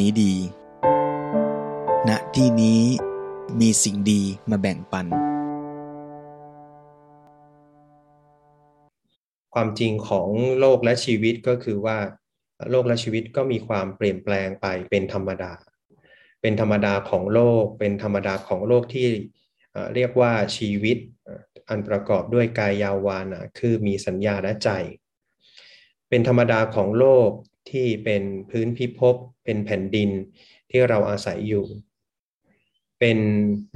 นี้ดี ณ ที่นี้มีสิ่งดีมาแบ่งปัน ความจริงของโลกและชีวิตก็คือว่า โลกและชีวิตก็มีความเปลี่ยนแปลงไปเป็นธรรมดา เป็นธรรมดาของโลก เป็นธรรมดาของโลกที่เรียกว่าชีวิตอันประกอบด้วยกายยาวานะคือมีสัญญาและใจ เป็นธรรมดาของโลก ที่เป็นพื้นพิภพเป็นแผ่นดินที่เราอาศัยอยู่ เป็น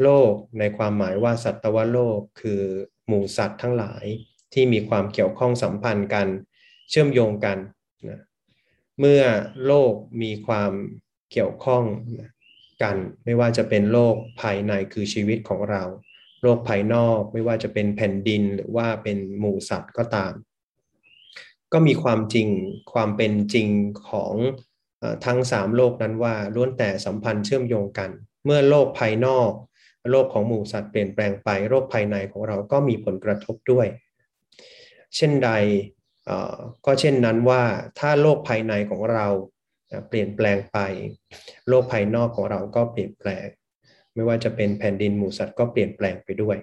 โลกในความหมายว่าสัตวโลกคือหมู่สัตว์ทั้งหลายที่มีความเกี่ยวข้องสัมพันธ์กัน เชื่อมโยงกันนะเมื่อโลกมีความเกี่ยวข้องกันไม่ว่าจะเป็นโลกภายในคือชีวิตของเรา โลกภายนอกไม่ว่าจะเป็นแผ่นดินหรือว่าเป็นหมู่สัตว์ก็ตาม ก็มีความจริงความเป็นจริงของทั้งสามโลกนั้นว่าล้วนแต่สัมพันธ์เชื่อมโยงกัน เมื่อโลกภายนอก โลกของหมู่สัตว์เปลี่ยนแปลงไปโลกภายในของเราก็มีผลกระทบด้วย เช่นใดก็เช่นนั้นว่าถ้าโลกภายในของเราเปลี่ยนแปลงไป โลกภายนอกของเราก็เปลี่ยนแปลง ไม่ว่าจะเป็นแผ่นดินหมูสัตว์ก็เปลี่ยนแปลงไปด้วย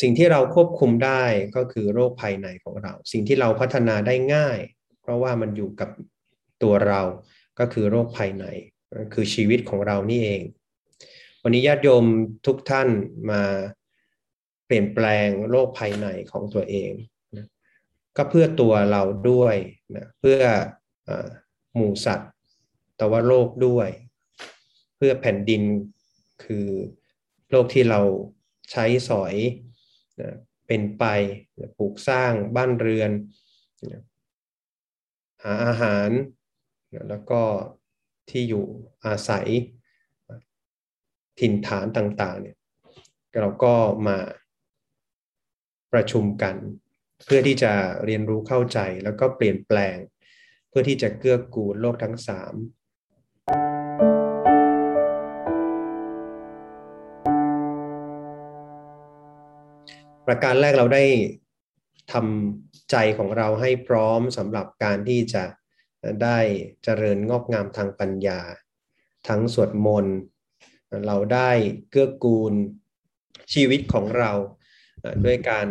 สิ่งที่เราควบคุมได้ก็คือโรคภายในของเรา สิ่งที่เราพัฒนาได้ง่าย เพราะว่ามันอยู่กับตัวเราก็คือโรคภายในคือชีวิตของเรานี่เอง วันนี้ญาติโยมทุกท่านมาเปลี่ยนแปลงโลกภายในของตัวเองนะก็เพื่อตัวเราด้วยนะเพื่ออหมู่สัตว์ตว่าโลกด้วย เพื่อแผ่นดินคือโลกที่เราใช้สอย เป็นไปนะปลูกสร้างบ้านเรือน หาอาหาร แล้วก็ที่อยู่อาศัยถิ่นฐานต่างๆเนี่ยเราก็มาประชุมกัน เพื่อที่จะเรียนรู้เข้าใจแล้วก็เปลี่ยนแปลง เพื่อที่จะเกื้อกูลโลกทั้งสาม ประการแรกเราได้ทำใจของเราให้พร้อมสำหรับการที่จะได้เจริญงอกงามทางปัญญา ทั้งสวดมนต์เราได้เกื้อกูลชีวิตของเราด้วยการ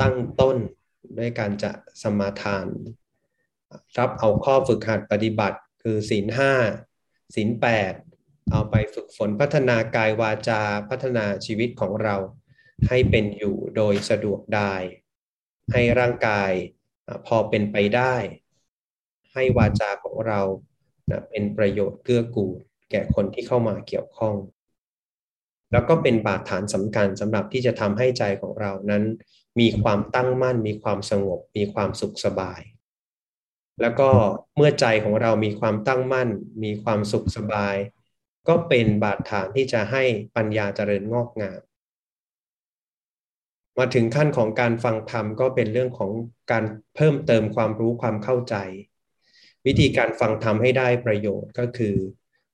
ตั้งต้นด้วยการจะสมาทาน รับเอาข้อฝึกหัดปฏิบัติคือศีลห้าศีลแปดเอาไปฝึกฝนพัฒนากายวาจาพัฒนาชีวิตของเรา ให้เป็นอยู่โดยสะดวกได้ ให้ร่างกายพอเป็นไปได้ ให้วาจาของเราเป็นประโยชน์เกื้อกูลแก่คนที่เข้ามาเกี่ยวข้อง แล้วก็เป็นบาดฐานสำคัญสำหรับที่จะทำให้ใจของเรานั้น มีความตั้งมั่น มีความสงบ มีความสุขสบาย แล้วก็เมื่อใจของเรามีความตั้งมั่น มีความสุขสบาย ก็เป็นบาดฐานที่จะให้ปัญญาเจริญงอกงาม มาถึงขั้นของการฟังธรรมก็เป็นเรื่องของการเพิ่มเติมความรู้ความเข้าใจ วิธีการฟังธรรมให้ได้ประโยชน์ก็คือ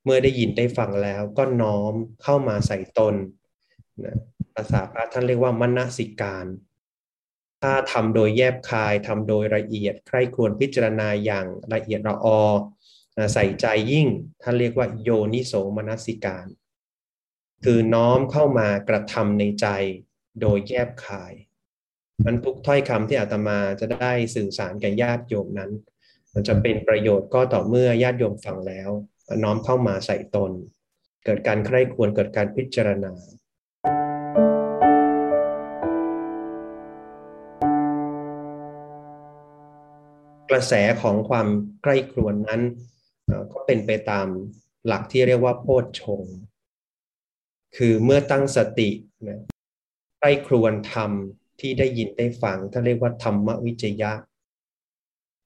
เมื่อได้ยินได้ฟังแล้วก็น้อมเข้ามาใส่ตนนะภาษาพระท่านเรียกว่ามนสิการ ถ้าทำโดยแยบคายทำโดยละเอียด ใครควรพิจารณาอย่างละเอียดละออใส่ใจยิ่งท่านเรียกว่าโยนิโสมนสิการ คือน้อมเข้ามากระทำในใจ โดยแยบคาย มันทุกถ้อยคำที่อาตมาจะได้สื่อสารกับญาติโยมนั้น มันจะเป็นประโยชน์ก็ต่อเมื่อญาติโยมฟังแล้ว น้อมเข้ามาใส่ตน เกิดการใคร่ควรเกิดการพิจารณากระแสของความใกล้ครวนนั้นก็เป็นไปตามหลักที่เรียกว่าโพชฌงคือเมื่อตั้งสตินะ ใกล้ครวนธรรมที่ได้ยินได้ฟังท่านเรียกว่าธรรมวิจยะ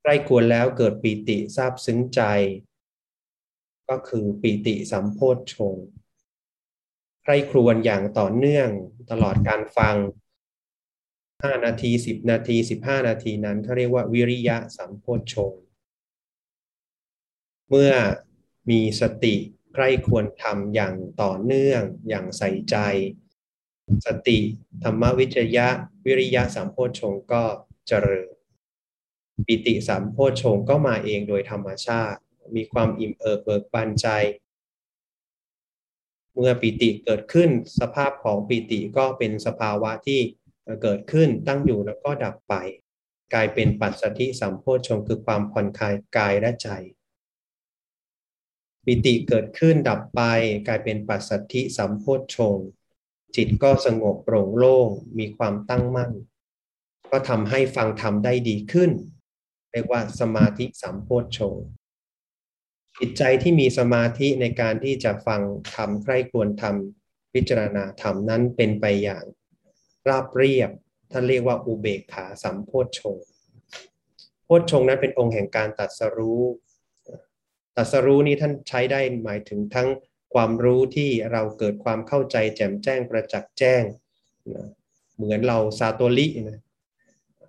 ใกล้ควรแล้วเกิดปีติทราบซึ้งใจ ก็คือปีติสัมโพธชงใครครวนอย่างต่อเนื่องตลอดการฟัง 5 นาที 10 นาที 15 นาทีนั้นเขาเรียกว่าวิริยะสัมโพธชงเมื่อมีสติใครควรทำอย่างต่อเนื่องอย่างใส่ใจ สติ ธรรมวิจยะ วิริยะสัมโพชงก็เจริญ ปิติสัมโพชงก็มาเองโดยธรรมชาติ มีความอิ่มเอิบเบิกบานใจ เมื่อปีติเกิดขึ้นสภาพของปีติก็เป็นสภาวะที่เกิดขึ้นตั้งอยู่แล้วก็ดับไป กลายเป็นปัจสถิสัมโพชงคือความผ่อนคลายกายและใจปิติเกิดขึ้นดับไปกลายเป็นปัสสัทธิสัมโพชฌง จิตก็สงบโปร่งโล่งมีความตั้งมั่น ก็ทำให้ฟังธรรมได้ดีขึ้น เรียกว่าสมาธิสัมโพชฌงจิตใจที่มีสมาธิในการที่จะฟังธรรมใคร่ควรธรรมพิจารณาธรรมนั้นเป็นไปอย่าง ราบเรียบท่านเรียกว่าอุเบกขาสัมโพชฌงโพชฌงนั้นเป็นองค์แห่งการตัดสรู้ตัดสรู้นี้ท่านใช้ได้หมายถึงทั้ง ความรู้ที่เราเกิดความเข้าใจแจ่มแจ้งประจักษ์แจ้งนะเหมือนเราซาโตลินะ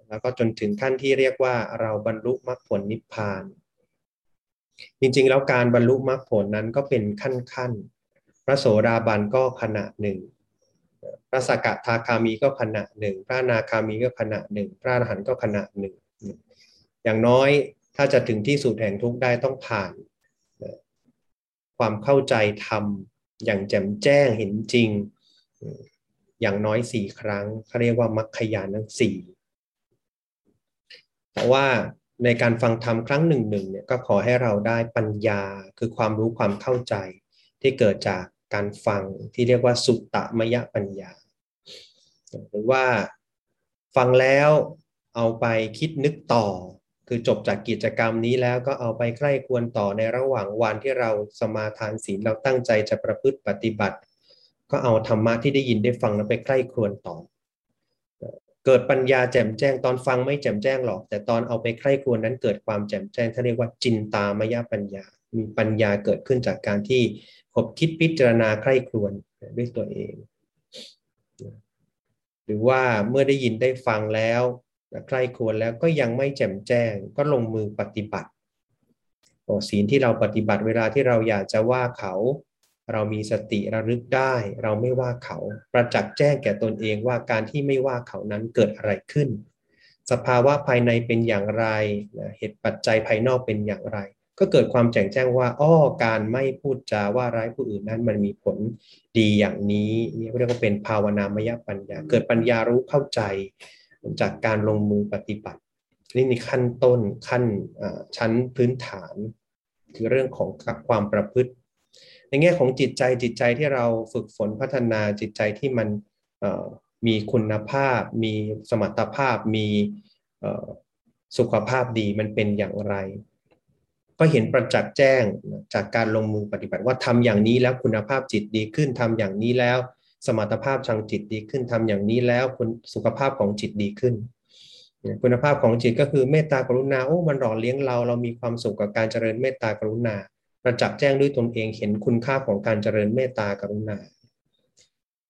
แล้วก็จนถึงขั้นที่เรียกว่าเราบรรลุมรรคผลนิพพาน จริงๆ แล้วการบรรลุมรรคผลนั้นก็เป็นขั้นขั้นพระโสดาบันก็ขณะหนึ่ง พระสกทาคามีก็ขณะหนึ่ง พระนาคามีก็ขณะหนึ่ง พระอรหันต์ก็ขณะหนึ่ง อย่างน้อยถ้าจะถึงที่สุดแห่งทุกข์ได้ต้องผ่าน ความเข้าใจธรรมอย่างแจ่มแจ้งเห็นจริง อย่างน้อยสี่ครั้งเขาเรียกว่ามัคคยานั้งสี่แต่ว่าในการฟังธรรมครั้งหนึ่งหนึ่งเนี่ยก็ขอให้เราได้ปัญญาคือความรู้ความเข้าใจ ที่เกิดจากการฟังที่เรียกว่าสุตตมยปัญญา หรือว่าฟังแล้วเอาไปคิดนึกต่อ คือจบจากกิจกรรมนี้แล้วก็เอาไปใกล้ควรต่อในระหว่างวันที่เราสมาทานศีลเราตั้งใจจะประพฤติปฏิบัติ ก็เอาธรรมะที่ได้ยินได้ฟังนั้นไปใกล้ควรต่อ เกิดปัญญาแจ่มแจ้งตอนฟังไม่แจ่มแจ้งหรอก แต่ตอนเอาไปใกล้ควรนั้นเกิดความแจ่มแจ้งเขาเรียกว่าจินตามยปัญญา มีปัญญาเกิดขึ้นจากการที่คบคิดพิจารณาใกล้ครวนด้วยตัวเอง หรือว่าเมื่อได้ยินได้ฟังแล้ว ใครควรแล้วก็ยังไม่แจ่มแจ้งก็ลงมือปฏิบัติศีลที่เราปฏิบัติเวลาที่เราอยากจะว่าเขา เรามีสติระลึกได้ เราไม่ว่าเขา ประจักษ์แจ้งแก่ตนเองว่าการที่ไม่ว่าเขานั้นเกิดอะไรขึ้น สภาวะภายในเป็นอย่างไรเหตุปัจจัยภายนอกเป็นอย่างไร ก็เกิดความแจ่งแจ้งว่าอ้อการไม่พูดจาว่าร้ายผู้อื่นนั้นมันมีผลดีอย่างนี้นี่เรียกว่าเป็นภาวนามยปัญญา เกิดปัญญารู้เข้าใจ จากการลงมือปฏิบัตินี่ในขั้นต้นขั้นชั้นพื้นฐาน คือเรื่องของความประพฤติ ในแง่ของจิตใจจิตใจที่เราฝึกฝนพัฒนาจิตใจที่มันมีคุณภาพ มีสมรรถภาพมีสุขภาพดีมันเป็นอย่างไร ก็เห็นประจักษ์แจ้งจากการลงมือปฏิบัติว่าทำอย่างนี้แล้วคุณภาพจิตดีขึ้นทำอย่างนี้แล้ว สมรรถภาพทางจิตดีขึ้นทำอย่างนี้แล้วคุณสุขภาพของจิตดีขึ้น คุณภาพของจิตก็คือเมตตากรุณาโอ้มันหล่อเลี้ยงเราเรามีความสุขกับการเจริญเมตตากรุณา ประจักษ์แจ้งด้วยตนเองเห็นคุณค่าของการเจริญเมตตากรุณา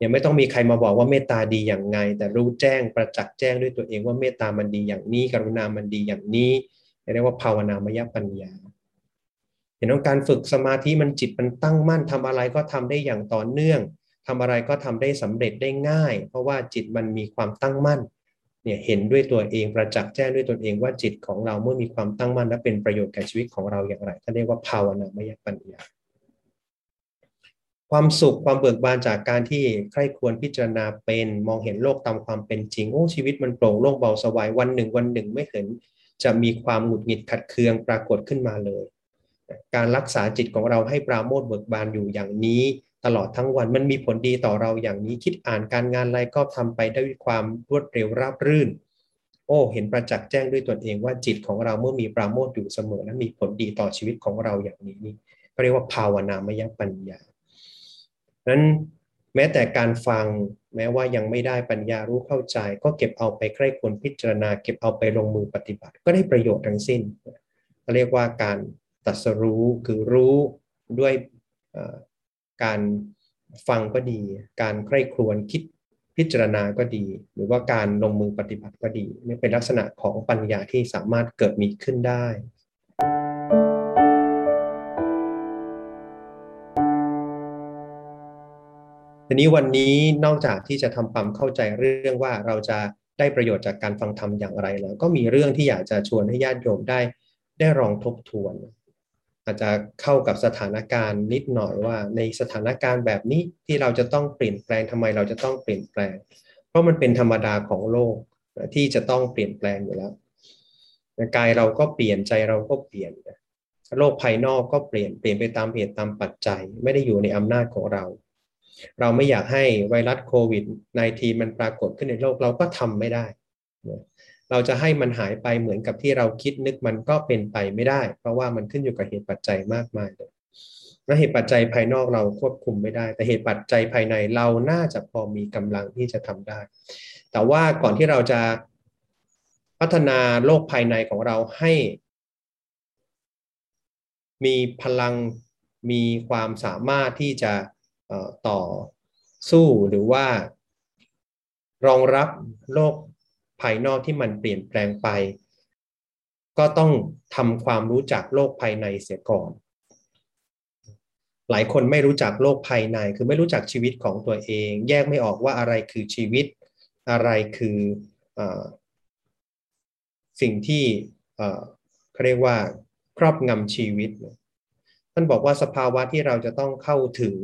ยังไม่ต้องมีใครมาบอกว่าเมตตาดีอย่างไง แต่รู้แจ้งประจักษ์แจ้งด้วยตัวเองว่าเมตตามันดีอย่างนี้ กรุณามันดีอย่างนี้เรียกว่าภาวนามยปัญญาเห็นว่าการฝึกสมาธิมันจิตมันตั้งมั่นทำอะไรก็ทำได้อย่างต่อเนื่อง ทำอะไรก็ทำได้สำเร็จได้ง่าย เพราะว่าจิตมันมีความตั้งมั่นเนี่ยเห็นด้วยตัวเองประจักษ์แจ้งด้วยตนเองว่าจิตของเราเมื่อมีความตั้งมั่นและเป็นประโยชน์แก่ชีวิตของเราอย่างไรท่านเรียกว่าภาวนามยปัญญาความสุขความเบิกบานจากการที่ใครควรพิจารณาเป็นมองเห็นโลกตามความเป็นจริงโอ้ชีวิตมันโปร่งโล่งเบาสบายวันหนึ่งวันหนึ่งไม่เห็นจะมีความหงุดหงิดขัดเคืองปรากฏขึ้นมาเลย การรักษาจิตของเราให้ปราโมทเบิกบานอยู่อย่างนี้ ตลอดทั้งวันมันมีผลดีต่อเราอย่างนี้คิดอ่านการงานอะไรก็ทำไปด้วยความรวดเร็วราบรื่น โอ้เห็นประจักษ์แจ้งด้วยตนเองว่าจิตของเราเมื่อมีปราโมทอยู่เสมอนั้นมีผลดีต่อชีวิตของเราอย่างนี้นี่เรียกว่าภาวนามยปัญญานั้นแม้แต่การฟังแม้ว่ายังไม่ได้ปัญญารู้เข้าใจ ก็เก็บเอาไปใคร่ควรพิจารณา เก็บเอาไปลงมือปฏิบัติ ก็ได้ประโยชน์ทั้งสิ้นเรียกว่าการตัดสรู้คือรู้ด้วย การฟังก็ดี การใคร่ครวญคิดพิจารณาก็ดี หรือว่าการลงมือปฏิบัติก็ดีไม่เป็นลักษณะของปัญญาที่สามารถเกิดมีขึ้นได้ทีนี้วันนี้นอกจากที่จะทำความเข้าใจเรื่องว่าเราจะได้ประโยชน์จากการฟังธรรมอย่างไรแล้ว ก็มีเรื่องที่อยากจะชวนให้ญาติโยมได้ได้ลองทบทวน อาจจะเข้ากับสถานการณ์นิดหน่อยว่า ในสถานการณ์แบบนี้ที่เราจะต้องเปลี่ยนแปลงทำไมเราจะต้องเปลี่ยนแปลง เพราะมันเป็นธรรมดาของโลกที่จะต้องเปลี่ยนแปลงอยู่แล้วกายเราก็เปลี่ยนใจเราก็เปลี่ยนโลกภายนอกก็เปลี่ยนเปลี่ยนไปตามเหตุตามปัจจัย ไม่ได้อยู่ในอำนาจของเรา เราไม่อยากให้ไวรัสโควิด -19 มันปรากฏขึ้นในโลกเราก็ทำไม่ได้ เราจะให้มันหายไปเหมือนกับที่เราคิดนึกมันก็เป็นไปไม่ได้ เพราะว่ามันขึ้นอยู่กับเหตุปัจจัยมากมายเลยและเหตุปัจจัยภายนอกเราควบคุมไม่ได้ แต่เหตุปัจจัยภายในเราน่าจะพอมีกำลังที่จะทำได้ แต่ว่าก่อนที่เราจะพัฒนาโลกภายในของเราให้ มีพลังมีความสามารถที่จะต่อสู้หรือว่ารองรับโลก ภายนอกที่มันเปลี่ยนแปลงไป ก็ต้องทำความรู้จักโลกภายในเสียก่อน หลายคนไม่รู้จักโลกภายใน คือไม่รู้จักชีวิตของตัวเอง แยกไม่ออกว่าอะไรคือชีวิต อะไรคืออสิ่งที่เขาเรียกว่าครอบงำชีวิต ท่านบอกว่าสภาวะที่เราจะต้องเข้าถึง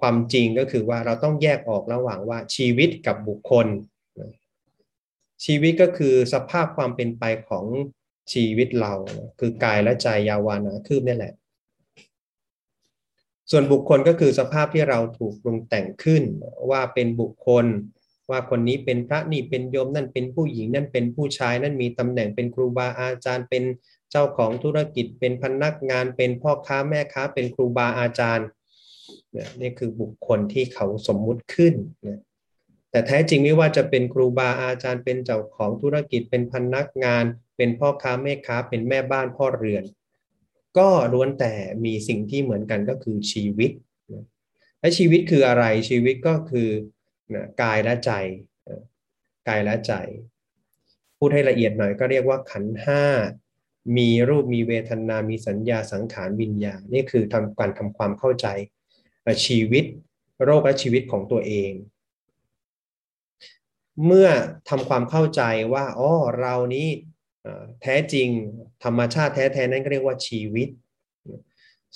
ความจริงก็คือว่าเราต้องแยกออกระหว่างว่าชีวิตกับบุคคล ชีวิตก็คือสภาพความเป็นไปของชีวิตเรา คือกายและใจยาวานาคืบนี่แหละ ส่วนบุคคลก็คือสภาพที่เราถูกปรุงแต่งขึ้น ว่าเป็นบุคคล ว่าคนนี้เป็นพระนี่เป็นโยมนั่นเป็นผู้หญิงนั่นเป็นผู้ชายนั่นมีตำแหน่งเป็นครูบาอาจารย์ เป็นเจ้าของธุรกิจ เป็นพนักงาน เป็นพ่อค้าแม่ค้า เป็นครูบาอาจารย์นี่ยนี่คือบุคคลที่เขาสมมุติขึ้นนะ แต่แท้จริงไม่ว่าจะเป็นครูบาอาจารย์เป็นเจ้าของธุรกิจเป็นพนักงาน เป็นพ่อค้าแม่ค้า เป็นแม่บ้านพ่อเรือน ก็ล้วนแต่มีสิ่งที่เหมือนกันก็คือชีวิต และชีวิตคืออะไรชีวิตก็คือนะกายและใจ กายและใจ พูดให้ละเอียดหน่อยก็เรียกว่าขันห้ามีรูปมีเวทนา มีสัญญาสังขารวิญญาณนี่คือทำการทำความเข้าใจชีวิตโรคและชีวิตของตัวเอง เมื่อทำความเข้าใจว่าอ๋อเรานี้แท้จริงธรรมชาติแท้ๆนั้นก็เรียกว่าชีวิต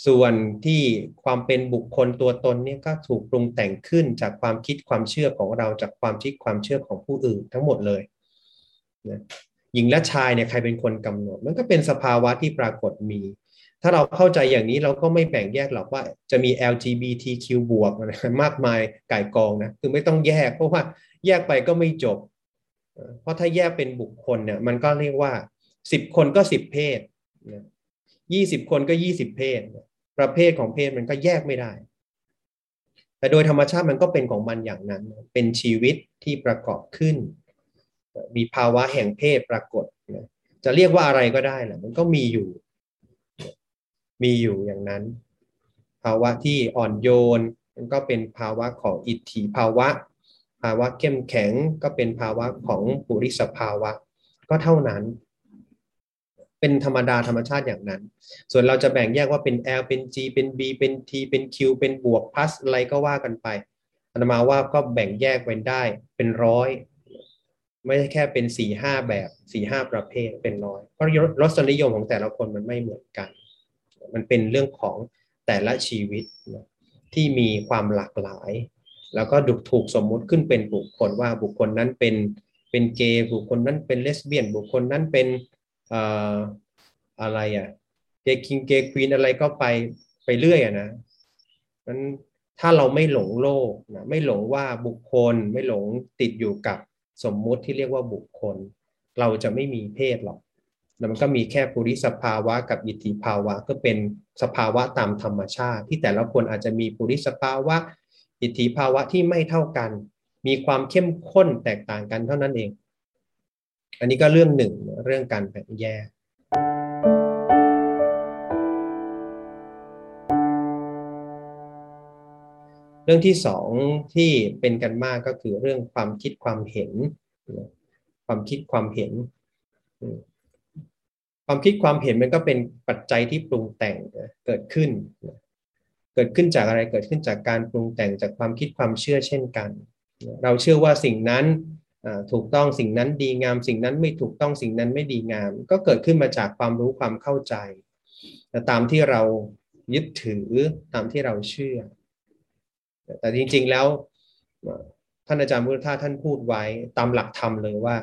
ส่วนที่ความเป็นบุคคลตัวตนเนี่ยก็ถูกปรุงแต่งขึ้นจากความคิดความเชื่อของเราจากความคิดความเชื่อของผู้อื่นทั้งหมดเลยนะหญิงและชายเนี่ยใครเป็นคนกำหนด มันก็เป็นสภาวะที่ปรากฏมี ถ้าเราเข้าใจอย่างนี้เราก็ไม่แบ่งแยกหรอกว่าจะมี LGBTQ บวกมากมายไก่กองนะคือไม่ต้องแยกเพราะว่า แยกไปก็ไม่จบ เพราะถ้าแยกเป็นบุคคลเนี่ยมันก็เรียกว่าสิบคนก็สิบเพศยี่สิบคนก็ยี่สิบเพศ ประเภทของเพศมันก็แยกไม่ได้ แต่โดยธรรมชาติมันก็เป็นของมันอย่างนั้น เป็นชีวิตที่ประกอบขึ้น มีภาวะแห่งเพศปรากฏ จะเรียกว่าอะไรก็ได้แหละมันก็มีอยู่ มีอยู่อย่างนั้น ภาวะที่อ่อนโยน มันก็เป็นภาวะของอิทธิภาวะาวะเข้มแข็งก็เป็นภาวะของปุริสภาวะ ก็เท่านั้น เป็นธรรมดาธรรมชาติอย่างนั้น ส่วนเราจะแบ่งแยกว่าเป็น L เป็น G เป็น B เป็น T เป็น Q เป็นบวก plus อะไรก็ว่ากันไปอนามาว่าก็แบ่งแยกไว้ได้เป็นร้อยไม่ใช่แค่เป็นสี่ห้าแบบสี่ห้าประเภทเป็นร้อยเพราะรสนิยมของแต่ละคนมันไม่เหมือนกัน มันเป็นเรื่องของแต่ละชีวิตที่มีความหลากหลาย แล้วก็ดุถูกสมมุติขึ้นเป็นบุคคลว่าบุคคลนั้นเป็นเป็นเกย์บุคคลนั้นเป็นเลสเบี้ยน บุคคลนั้นเป็นอะไรอะเกย์คิงเกย์ควีนอะไรก็ไปไปเรื่อยอะนะนั้นถ้าเราไม่หลงโลกนะไม่หลงว่าบุคคลไม่หลงติดอยู่กับสมมุติที่เรียกว่าบุคคล เราจะไม่มีเพศหรอกแล้วมันก็มีแค่ปุริสภาวะกับอิทธิภาวะก็เป็นสภาวะตามธรรมชาติ ที่แต่ละคนอาจจะมีปุริสภาวะ อิทธิภาวะที่ไม่เท่ากัน มีความเข้มข้นแตกต่างกันเท่านั้นเอง อันนี้ก็เรื่องหนึ่งเรื่องการแบ่งแยกเรื่องที่สองที่เป็นกันมากก็คือเรื่องความคิดความเห็น ความคิดความเห็น ความคิดความเห็นมันก็เป็นปัจจัยที่ปรุงแต่งเกิดขึ้น เกิดขึ้นจากอะไรเกิดขึ้นจากการปรุงแต่งจากความคิดความเชื่อเช่นกัน เราเชื่อว่าสิ่งนั้นถูกต้องสิ่งนั้นดีงาม สิ่งนั้นไม่ถูกต้องสิ่งนั้นไม่ดีงาม ก็เกิดขึ้นมาจากความรู้ความเข้าใจแต่ตามที่เรายึดถือตามที่เราเชื่อ แต่จริงๆแล้วท่านอาจารย์พุทธทาสท่านพูดไว้ตามหลักธรรมเลยว่า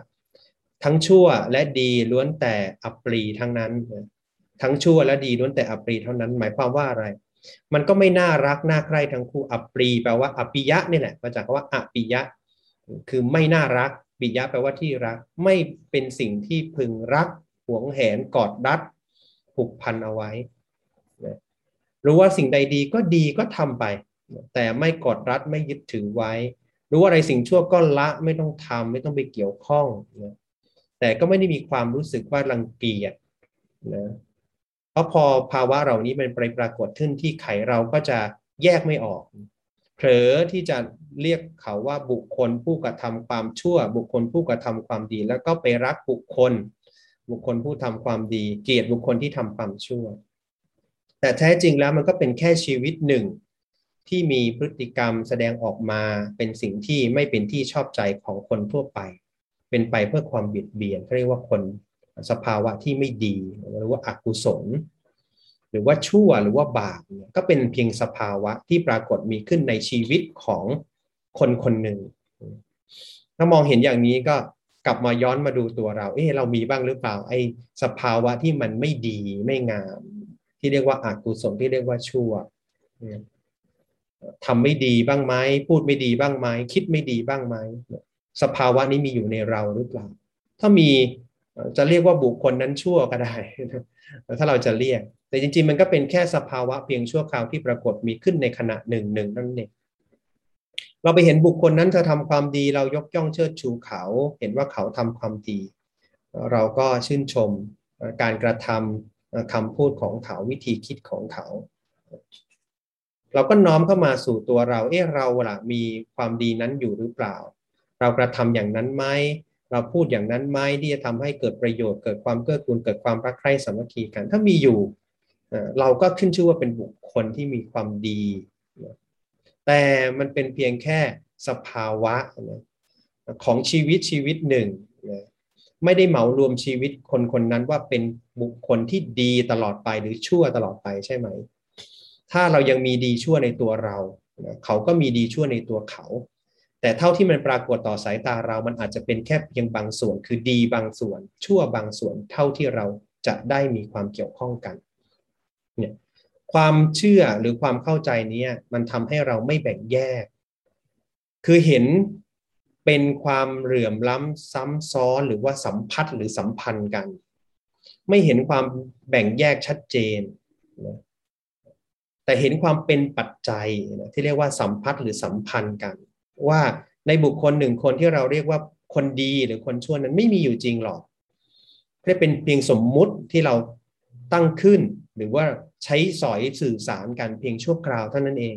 ทั้งชั่วและดีล้วนแต่อัปรีทั้งนั้น ทั้งชั่วและดีล้วนแต่อัปรีเท่านั้น หมายความว่าอะไร มันก็ไม่น่ารักน่าใคร่ทั้งคู่อัปรีแปลว่าอปิยะนี่แหละมาจากคำว่าอปิยะ คือไม่น่ารักปิยะแปลว่าที่รักไม่เป็นสิ่งที่พึงรักหวงแหนกอดรัดผูกพันเอาไว้รู้ว่าสิ่งใดดีก็ดีก็ทำไป แต่ไม่กอดรัดไม่ยึดถือไว้ รู้ว่าอะไรสิ่งชั่วก็ละไม่ต้องทำไม่ต้องไปเกี่ยวข้องนะแต่ก็ไม่ได้มีความรู้สึกว่ารังเกียจนะ เพราะพอภาวะเหล่านี้มันไปปรากฏขึ้นที่ไขเราก็จะแยกไม่ออก เผลอที่จะเรียกเขาว่าบุคคลผู้กระทำความชั่ว บุคคลผู้กระทำความดี แล้วก็ไปรักบุคคล บุคคลผู้ทำความดี เกลียดบุคคลที่ทำความชั่ว แต่แท้จริงแล้วมันก็เป็นแค่ชีวิตหนึ่งที่มีพฤติกรรมแสดงออกมาเป็นสิ่งที่ไม่เป็นที่ชอบใจของคนทั่วไป เป็นไปเพื่อความเบียดเบียนเรียกว่าคน สภาวะที่ไม่ดีหรือว่าอากุศล หรือว่าชั่วหรือว่าบาปเนี่ยก็เป็นเพียงสภาวะที่ปรากฏมีขึ้นในชีวิตของคนคนหนึ่ง ถ้ามองเห็นอย่างนี้ก็กลับมาย้อนมาดูตัวเรา เอ๊ะเรามีบ้างหรือเปล่าไอ้สภาวะที่มันไม่ดีไม่งาม ที่เรียกว่าอากุศลที่เรียกว่าชั่วทำไม่ดีบ้างไหมพูดไม่ดีบ้างไหมคิดไม่ดีบ้างไหมสภาวะนี้มีอยู่ในเราหรือเปล่า ถ้ามี จะเรียกว่าบุคคลนั้นชั่วก็ได้ถ้าเราจะเรียก แต่จริงๆ มันก็เป็นแค่สภาวะเพียงชั่วคราวที่ปรากฏมีขึ้นในขณะหนึ่งหนึ่งนั่นเองเราไปเห็นบุคคลนั้นเธอทำความดี เรายกย่องเชิดชูเขา เห็นว่าเขาทำความดี เราก็ชื่นชมการกระทำคำพูดของเขาวิธีคิดของเขา เราก็น้อมเข้ามาสู่ตัวเรา เอ๊ะเราล่ะมีความดีนั้นอยู่หรือเปล่า เรากระทำอย่างนั้นไหม เราพูดอย่างนั้นไหมที่จะทำให้เกิดประโยชน์ เกิดความเกื้อกูลเกิดความรักใคร่สามัคคีกัน ถ้ามีอยู่เราก็ขึ้นชื่อว่าเป็นบุคคลที่มีความดี แต่มันเป็นเพียงแค่สภาวะของชีวิตชีวิตหนึ่งไม่ได้เหมารวมชีวิตคนคนนั้นว่าเป็นบุคคลที่ดีตลอดไปหรือชั่วตลอดไปใช่ไหม ถ้าเรายังมีดีชั่วในตัวเรา เขาก็มีดีชั่วในตัวเขา แต่เท่าที่มันปรากฏต่อสายตาเรามันอาจจะเป็นแค่เพียงบางส่วน คือดีบางส่วน ชั่วบางส่วนเท่าที่เราจะได้มีความเกี่ยวข้องกันเนี่ยความเชื่อหรือความเข้าใจนี้มันทำให้เราไม่แบ่งแยก คือเห็นเป็นความเหลื่อมล้ำซ้ำซ้อนหรือว่าสัมพัทธ์หรือสัมพันธ์กัน ไม่เห็นความแบ่งแยกชัดเจนนะแต่เห็นความเป็นปัจจัยนะที่เรียกว่าสัมพัทธ์หรือสัมพันธ์กัน ว่าในบุคคลหนึ่งคนที่เราเรียกว่าคนดีหรือคนชั่วนั้นไม่มีอยู่จริงหรอกแค่เป็นเพียงสมมุติที่เราตั้งขึ้น หรือว่าใช้สอยสื่อสารกันเพียงชั่วคราวเท่านั้นเอง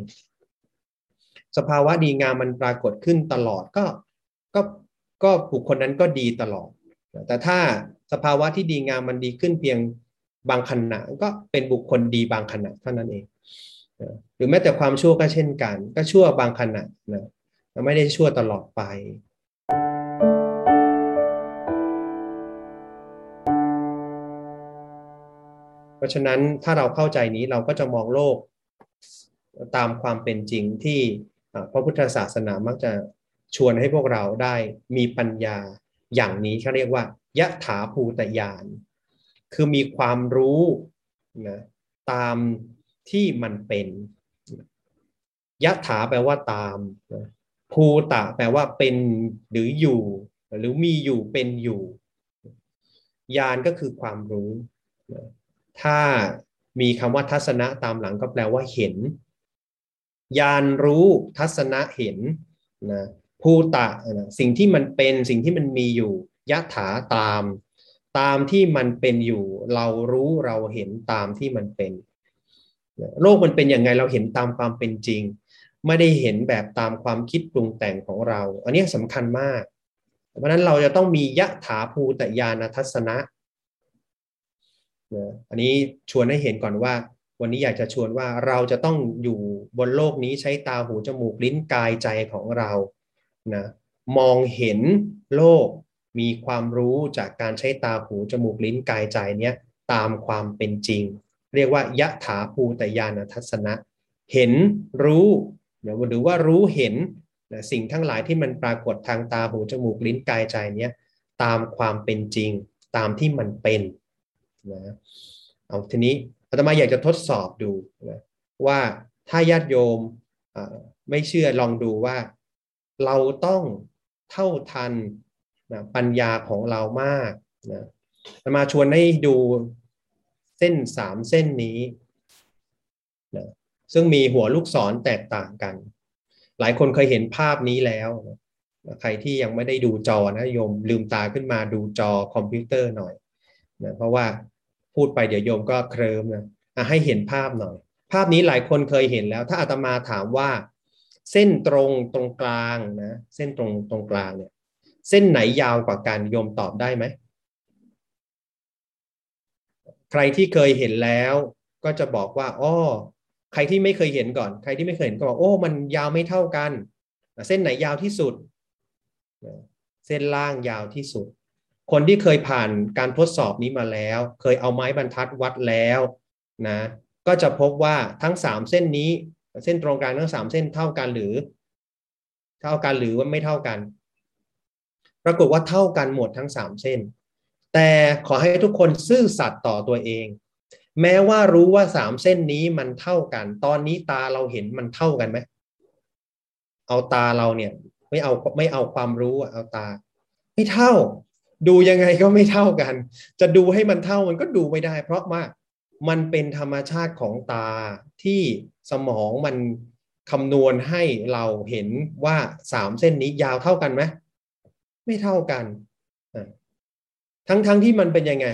สภาวะดีงามมันปรากฏขึ้นตลอดก็ก็ก็บุคคลนั้นก็ดีตลอด แต่ถ้าสภาวะที่ดีงามมันดีขึ้นเพียงบางขณะก็เป็นบุคคลดีบางขณะเท่านั้นเองหรือแม้แต่ความชั่วก็เช่นกัน ก็ชั่วบางขณะนะ ไม่ได้ชั่วตลอดไป เพราะฉะนั้นถ้าเราเข้าใจนี้เราก็จะมองโลกตามความเป็นจริงที่พระพุทธศาสนามักจะชวนให้พวกเราได้มีปัญญาอย่างนี้เขาเรียกว่ายะถาภูตยาน คือมีความรู้นะตามที่มันเป็นยะถาแปลว่าตามนะ ภูตะแปลว่าเป็นหรืออยู่ หรือมีอยู่เป็นอยู่ ยานก็คือความรู้ ถ้ามีคำว่าทัศนะตามหลังก็แปลว่าเห็น ยานรู้ทัศนะเห็นนะภูตะนะสิ่งที่มันเป็นสิ่งที่มันมีอยู่ยะถาตาม ตามที่มันเป็นอยู่ เรารู้เราเห็นตามที่มันเป็น โลกมันเป็นอย่างไงเราเห็นตามความเป็นจริง ไม่ได้เห็นแบบตามความคิดปรุงแต่งของเรา อันนี้สำคัญมาก เพราะนั้นเราจะต้องมียะถาภูตยานทัศนะนะอันนี้ชวนให้เห็นก่อนว่า วันนี้อยากจะชวนว่าเราจะต้องอยู่บนโลกนี้ใช้ตาหูจมูกลิ้นกายใจของเรานะมองเห็นโลกมีความรู้จากการใช้ตาหูจมูกลิ้นกายใจเนี้ยตามความเป็นจริง เรียกว่ายะถาภูตยานทัศนะ เห็นรู้ หรือว่ารู้เห็นสิ่งทั้งหลายที่มันปรากฏทางตาหูจมูกลิ้นกายใจเนี้ยตามความเป็นจริงตามที่มันเป็นนะเอาทีนี้อาตมาอยากจะทดสอบดูนะว่าถ้าญาติโยมไม่เชื่อลองดูว่า เราต้องเท่าทันนะปัญญาของเรามากนะมาชวนให้ดูเส้นสามเส้นนี้นะ ซึ่งมีหัวลูกศรแตกต่างกัน หลายคนเคยเห็นภาพนี้แล้ว ใครที่ยังไม่ได้ดูจอนะโยมลืมตาขึ้นมาดูจอคอมพิวเตอร์หน่อยนะเพราะว่าพูดไปเดี๋ยวโยมก็เคลิมนะให้เห็นภาพหน่อย ภาพนี้หลายคนเคยเห็นแล้ว ถ้าอาตมาถามว่า เส้นตรงตรงกลางนะเส้นตรงตรงกลางเนี่ย เส้นไหนยาวกว่ากันโยมตอบได้ไหมใครที่เคยเห็นแล้วก็จะบอกว่า อ้อ ใครที่ไม่เคยเห็นก่อน ใครที่ไม่เคยเห็นก็บอกโอ้ มันยาวไม่เท่ากัน เส้นไหนยาวที่สุด เส้นล่างยาวที่สุด คนที่เคยผ่านการทดสอบนี้มาแล้ว เคยเอาไม้บรรทัดวัดแล้วนะ ก็จะพบว่าทั้งสามเส้นนี้ เส้นตรงกลางทั้งสามเส้นเท่ากันหรือ เท่ากันหรือว่าไม่เท่ากัน ปรากฏว่าเท่ากันหมดทั้งสามเส้น แต่ขอให้ทุกคนซื่อสัตย์ต่อตัวเอง แม้ว่ารู้ว่าสามเส้นนี้มันเท่ากัน ตอนนี้ตาเราเห็นมันเท่ากันไหมเอาตาเราเนี่ย ไม่เอาไม่เอาความรู้เอาตา ไม่เท่า ดูยังไงก็ไม่เท่ากัน จะดูให้มันเท่ามันก็ดูไม่ได้ เพราะว่ามันเป็นธรรมชาติของตาที่สมองมันคำนวณให้เราเห็นว่าสามเส้นนี้ยาวเท่ากันไหมไม่เท่ากันทั้งๆทที่มันเป็นยังไง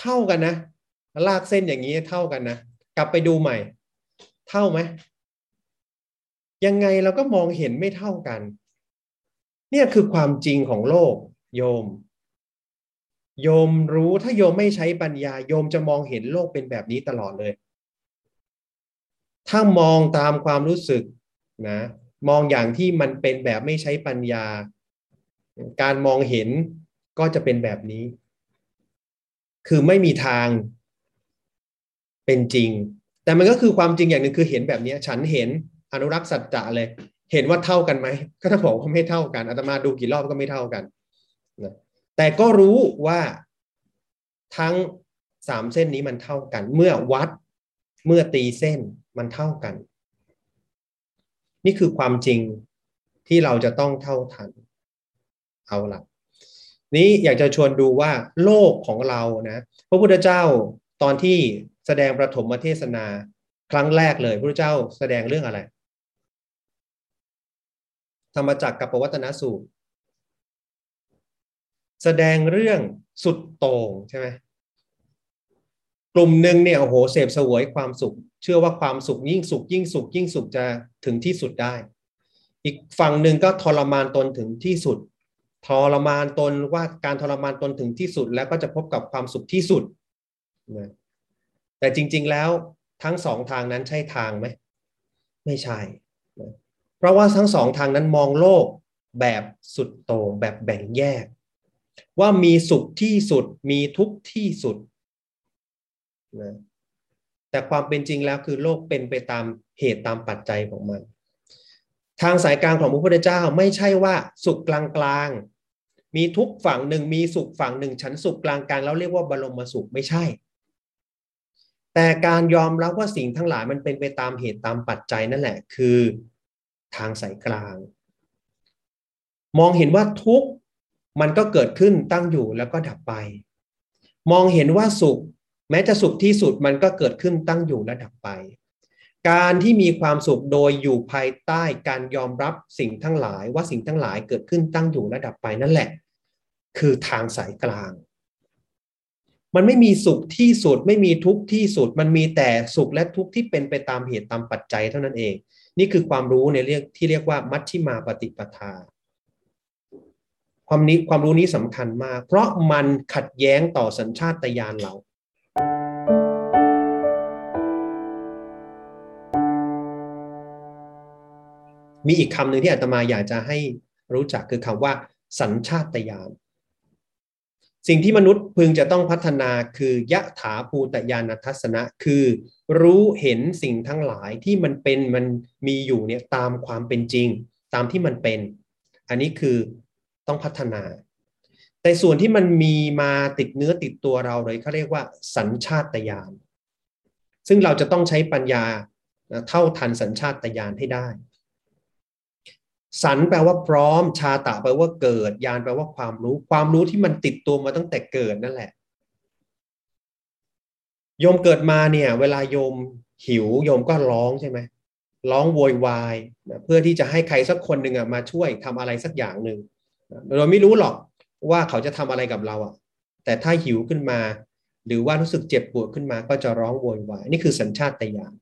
เท่ากันนะ ลากเส้นอย่างนี้เท่ากันนะกลับไปดูใหม่ เท่าไหมยังไงเราก็มองเห็นไม่เท่ากัน เนี่ยคือความจริงของโลก โยม โยมรู้ถ้าโยมไม่ใช้ปัญญา โยมจะมองเห็นโลกเป็นแบบนี้ตลอดเลย ถ้ามองตามความรู้สึกนะ มองอย่างที่มันเป็นแบบไม่ใช้ปัญญา การมองเห็นก็จะเป็นแบบนี้ คือไม่มีทาง เป็นจริง แต่มันก็คือความจริงอย่างหนึ่งคือเห็นแบบนี้ฉันเห็นอนุรักษ์สัจจะเลย เห็นว่าเท่ากันไหมก็ต้องบอกว่าไม่เท่ากันอาตมาดูกี่รอบก็ไม่เท่ากันนะแต่ก็รู้ว่าทั้งสามเส้นนี้มันเท่ากัน เมื่อวัดเมื่อตีเส้นมันเท่ากัน นี่คือความจริงที่เราจะต้องเท่าทัน เอาละนี้อยากจะชวนดูว่าโลกของเรานะ พระพุทธเจ้าตอนที่ แสดงประถมเทศนา ครั้งแรกเลยพระพุทธเจ้าแสดงเรื่องอะไร ธรรมจักรกับปวัตนสูตร แสดงเรื่องสุดโต่งใช่ไหมกลุ่มหนึ่งเนี่ยโอ้โหเสพสวยความสุข เชื่อว่าความสุขยิ่งสุขยิ่งสุขยิ่งสุขจะถึงที่สุดได้ อีกฝั่งหนึ่งก็ทรมานตนถึงที่สุดทรมานตนว่าการทรมานตนถึงที่สุดแล้วก็จะพบกับความสุขที่สุดนะ แต่จริง ๆแล้วทั้งสองทางนั้นใช่ทางไหมไม่ใช่ เพราะว่าทั้งสองทางนั้นมองโลกแบบสุดโต่งแบบแบ่งแยก ว่ามีสุขที่สุดมีทุกข์ที่สุดนะแต่ความเป็นจริงแล้วคือโลกเป็นไปตามเหตุตามปัจจัยของมัน ทางสายกลางของพระพุทธเจ้าไม่ใช่ว่าสุขกลางกลางมีทุกฝั่งหนึ่งมีสุขฝั่งหนึ่ง ฉันสุขกลางกลางแล้วเรียกว่าบรมสุขไม่ใช่ แต่การยอมรับว่าสิ่งทั้งหลายมันเป็นไปตามเหตุตามปัจจัยนั่นแหละ คือทางสายกลาง มองเห็นว่าทุกมันก็เกิดขึ้นตั้งอยู่แล้วก็ดับไป มองเห็นว่าสุข แม้จะสุขที่สุดมันก็เกิดขึ้นตั้งอยู่และดับไป การที่มีความสุขโดยอยู่ภายใต้การยอมรับสิ่งทั้งหลายว่าสิ่งทั้งหลายเกิดขึ้นตั้งอยู่และดับไปนั่นแหละ คือทางสายกลาง มันไม่มีสุขที่สุด ไม่มีทุกข์ที่สุด มันมีแต่สุขและทุกข์ที่เป็นไปตามเหตุตามปัจจัยเท่านั้นเอง นี่คือความรู้ในเรียกที่เรียกว่ามัชชิมาปฏิปทา ความนี้ความรู้นี้สำคัญมาก เพราะมันขัดแย้งต่อสัญชาตญาณเรามีอีกคำหนึ่งที่อาตมาอยากจะให้รู้จักคือคำว่า สัญชาตญาณ สิ่งที่มนุษย์พึงจะต้องพัฒนาคือยะถาภูตยานัทัศนะ คือรู้เห็นสิ่งทั้งหลายที่มันเป็นมันมีอยู่เนี่ยตามความเป็นจริง ตามที่มันเป็น อันนี้คือต้องพัฒนา แต่ส่วนที่มันมีมาติดเนื้อติดตัวเราเลยเขาเรียกว่า สัญชาตญาณซึ่งเราจะต้องใช้ปัญญาเท่าทันสัญชาตญาณให้ได้ สันแปลว่าพร้อม ชาตะแปลว่าเกิด ยานแปลว่าความรู้ ความรู้ที่มันติดตัวมาตั้งแต่เกิดนั่นแหละ โยมเกิดมาเนี่ย เวลาโยมหิวโยมก็ร้องใช่ไหมร้องโวยวายเพื่อที่จะให้ใครสักคนหนึ่งอะมาช่วยทำอะไรสักอย่างหนึ่งเราไม่รู้หรอกว่าเขาจะทำอะไรกับเราอะ แต่ถ้าหิวขึ้นมา หรือว่ารู้สึกเจ็บปวดขึ้นมาก็จะร้องโวยวายนี่คือสัญชาตญาณ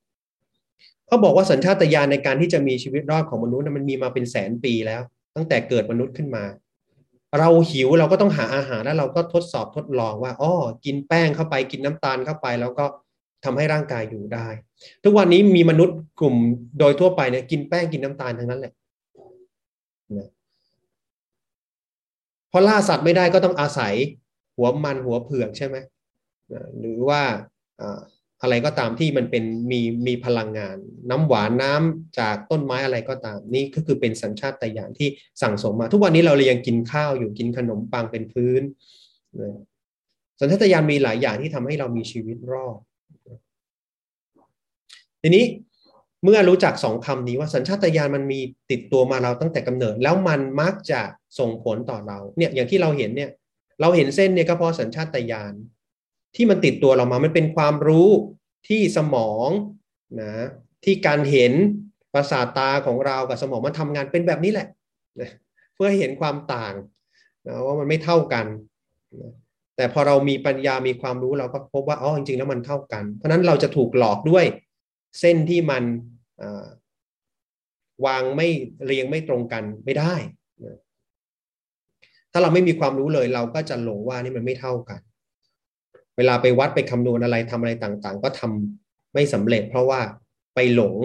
เขาบอกว่าสัญชาตญาณในการที่จะมีชีวิตรอดของมนุษย์มันมีมาเป็นแสนปีแล้ว ตั้งแต่เกิดมนุษย์ขึ้นมา เราหิวเราก็ต้องหาอาหารแล้วเราก็ทดสอบทดลองว่าอ๋อกินแป้งเข้าไปกินน้ำตาลเข้าไป แล้วก็ทำให้ร่างกายอยู่ได้ ทุกวันนี้มีมนุษย์กลุ่มโดยทั่วไปเนี่ยกินแป้งกินน้ำตาลทั้งนั้นแหละพอล่าสัตว์ไม่ได้ก็ต้องอาศัยหัวมันหัวเผือกใช่ไหมหรือว่า อะไรก็ตามที่มันเป็นมีมีพลังงาน น้ำหวานน้ำจากต้นไม้อะไรก็ตามนี่ก็คือเป็นสัญชาตญาณที่สั่งสมมา ทุกวันนี้เราเลยยังกินข้าวอยู่กินขนมปังเป็นพื้นสัญชาตญาณมีหลายอย่างที่ทำให้เรามีชีวิตรอดทีนี้เมื่อรู้จักสองคำนี้ว่าสัญชาตญาณมันมีติดตัวมาเราตั้งแต่กำเนิด แล้วมันมักจะส่งผลต่อเราเนี่ยอย่างที่เราเห็นเนี่ยเราเห็นเส้นเนี่ยก็เพราะสัญชาตญาณ ที่มันติดตัวเรามา มันเป็นความรู้ที่สมองนะที่การเห็นประสาทตาของเรากับสมองมันทำงานเป็นแบบนี้แหละนะเพื่อให้เห็นความต่างนะว่ามันไม่เท่ากันนะแต่พอเรามีปัญญามีความรู้เราก็พบว่าอ๋อจริงๆแล้วมันเท่ากัน เพราะนั้นเราจะถูกหลอกด้วยเส้นที่มันวางไม่เรียงไม่ตรงกันไม่ได้ ถ้าเราไม่มีความรู้เลยเราก็จะหลงว่านี่มันไม่เท่ากัน เวลาไปวัดไปคำนวณอะไรทำอะไรต่างๆ ก็ทำไม่สำเร็จ เพราะว่าไปหลง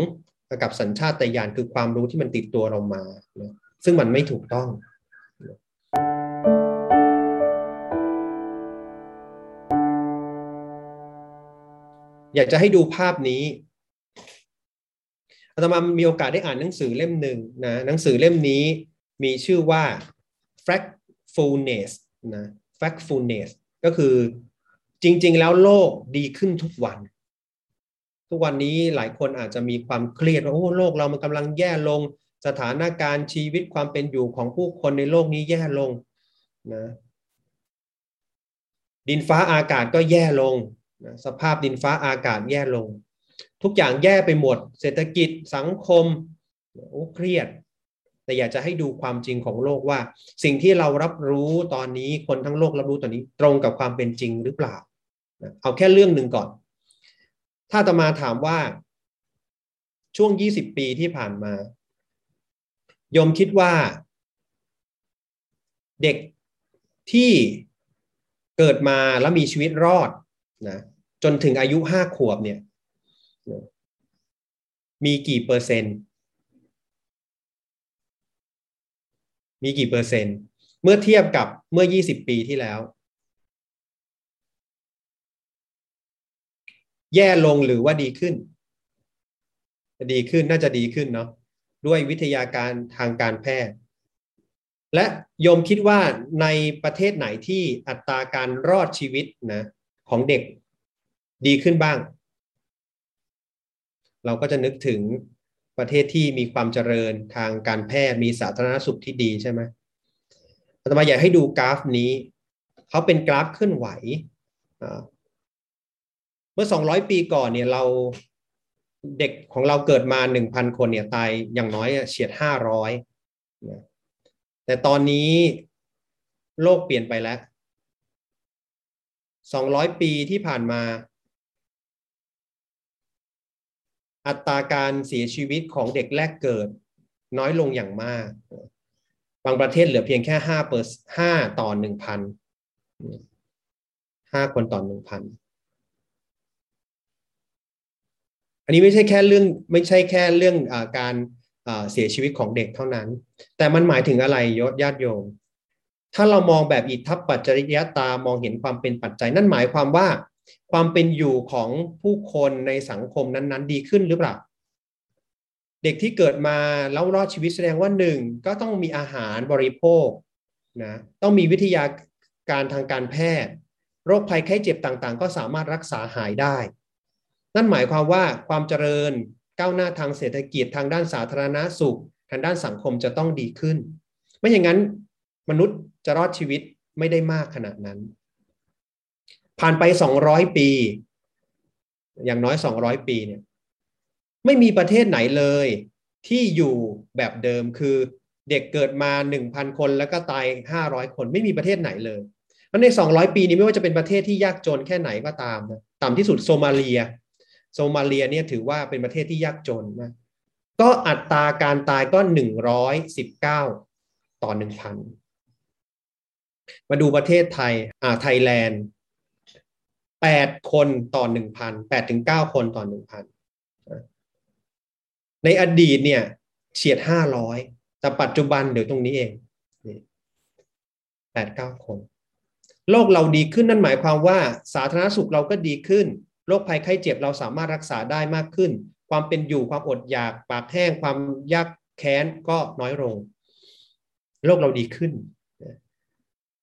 กับสัญชาตญาณคือความรู้ที่มันติดตัวเรามา ซึ่งมันไม่ถูกต้องอยากจะให้ดูภาพนี้อาตมามีโอกาสได้อ่านหนังสือเล่มหนึ่งนะ หนังสือเล่มนี้มีชื่อว่า factfulness นะ factfulness ก็คือ จริง ๆ แล้วโลกดีขึ้นทุกวัน ทุกวันนี้หลายคนอาจจะมีความเครียดว่าโอ้โลกเรามันกำลังแย่ลง สถานการณ์ชีวิตความเป็นอยู่ของผู้คนในโลกนี้แย่ลงนะดินฟ้าอากาศก็แย่ลงนะสภาพดินฟ้าอากาศแย่ลง ทุกอย่างแย่ไปหมด เศรษฐกิจสังคมโอ้เครียด แต่อยากจะให้ดูความจริงของโลกว่า สิ่งที่เรารับรู้ตอนนี้คนทั้งโลกรับรู้ตอนนี้ ตรงกับความเป็นจริงหรือเปล่า เอาแค่เรื่องหนึ่งก่อน ถ้าตมาถามว่าช่วงยี่สิบปีที่ผ่านมายมคิดว่า เด็กที่เกิดมาแล้วมีชีวิตรอดนะจนถึงอายุห้าขวบเนี่ย มีกี่เปอร์เซ็นต์ มีกี่เปอร์เซ็นต์ เมื่อเทียบกับเมื่อ 20 ปีที่แล้ว แย่ลงหรือว่าดีขึ้นดีขึ้นน่าจะดีขึ้นเนาะด้วยวิทยาการทางการแพทย์ และโยมคิดว่าในประเทศไหนที่อัตราการรอดชีวิตนะของเด็กดีขึ้นบ้าง เราก็จะนึกถึง ประเทศที่มีความเจริญทางการแพทย์มีสาธารณสุขที่ดีใช่ไหมอาตมาอยากให้ดูกราฟนี้ เขาเป็นกราฟเคลื่อนไหว เมื่อสองร้อยปีก่อนเนี่ยเราเด็กของเราเกิดมาหนึ่งพันคนเนี่ยตายอย่างน้อยเฉียดห้าร้อยแต่ตอนนี้โลกเปลี่ยนไปแล้วสองร้อยปีที่ผ่านมา อัตราการเสียชีวิตของเด็กแรกเกิด น้อยลงอย่างมาก บางประเทศเหลือเพียงแค่ห้าเปอร์ห้าต่อหนึ่งพันห้าคนต่อหนึ่งพันอันนี้ไม่ใช่แค่เรื่องไม่ใช่แค่เรื่องอการเสียชีวิตของเด็กเท่านั้น แต่มันหมายถึงอะไรยศญาติโยม ถ้าเรามองแบบอิทธิปัจจริยตามองเห็นความเป็นปัจจัย นั่นหมายความว่า ความเป็นอยู่ของผู้คนในสังคมนั้นๆ ดีขึ้นหรือเปล่า เด็กที่เกิดมาแล้วรอดชีวิตแสดงว่าหนึ่งก็ต้องมีอาหารบริโภคนะต้องมีวิทยาการทางการแพทย์ โรคภัยไข้เจ็บต่างๆ ก็สามารถรักษาหายได้ นั่นหมายความว่าความเจริญก้าวหน้าทางเศรษฐกิจทางด้านสาธารณาสุข ทางด้านสังคมจะต้องดีขึ้น ไม่อย่างนั้นมนุษย์จะรอดชีวิตไม่ได้มากขนาดนั้น ผ่านไปสองร้อยปี อย่างน้อยสองร้อยปีเนี่ย ไม่มีประเทศไหนเลยที่อยู่แบบเดิมคือเด็กเกิดมาหนึ่งพันคนแล้วก็ตายห้าร้อยคนไม่มีประเทศไหนเลยเพราะในสองร้อยปีนี้ไม่ว่าจะเป็นประเทศที่ยากจนแค่ไหนก็ตามนะต่ำที่สุดโซมาเลีย โซมาเลียเนี่ยถือว่าเป็นประเทศที่ยากจนนะก็อัตราการตายก็หนึ่งร้อยสิบเก้าต่อหนึ่งพันมาดูประเทศไทยอ่าไทยแลนด์ แปดคนต่อหนึ่งพันแปดถึงเก้าคนต่อหนึ่งพันในอดีตเนี่ยเฉียดห้าร้อยแต่ปัจจุบันเดี๋ยวตรงนี้เองแปดเก้าคน โลกเราดีขึ้นนั่นหมายความว่า สาธารณสุขเราก็ดีขึ้นโรคภัยไข้เจ็บเราสามารถรักษาได้มากขึ้น ความเป็นอยู่ความอดอยากปากแห้งความยากแค้นก็น้อยลง โลกเราดีขึ้น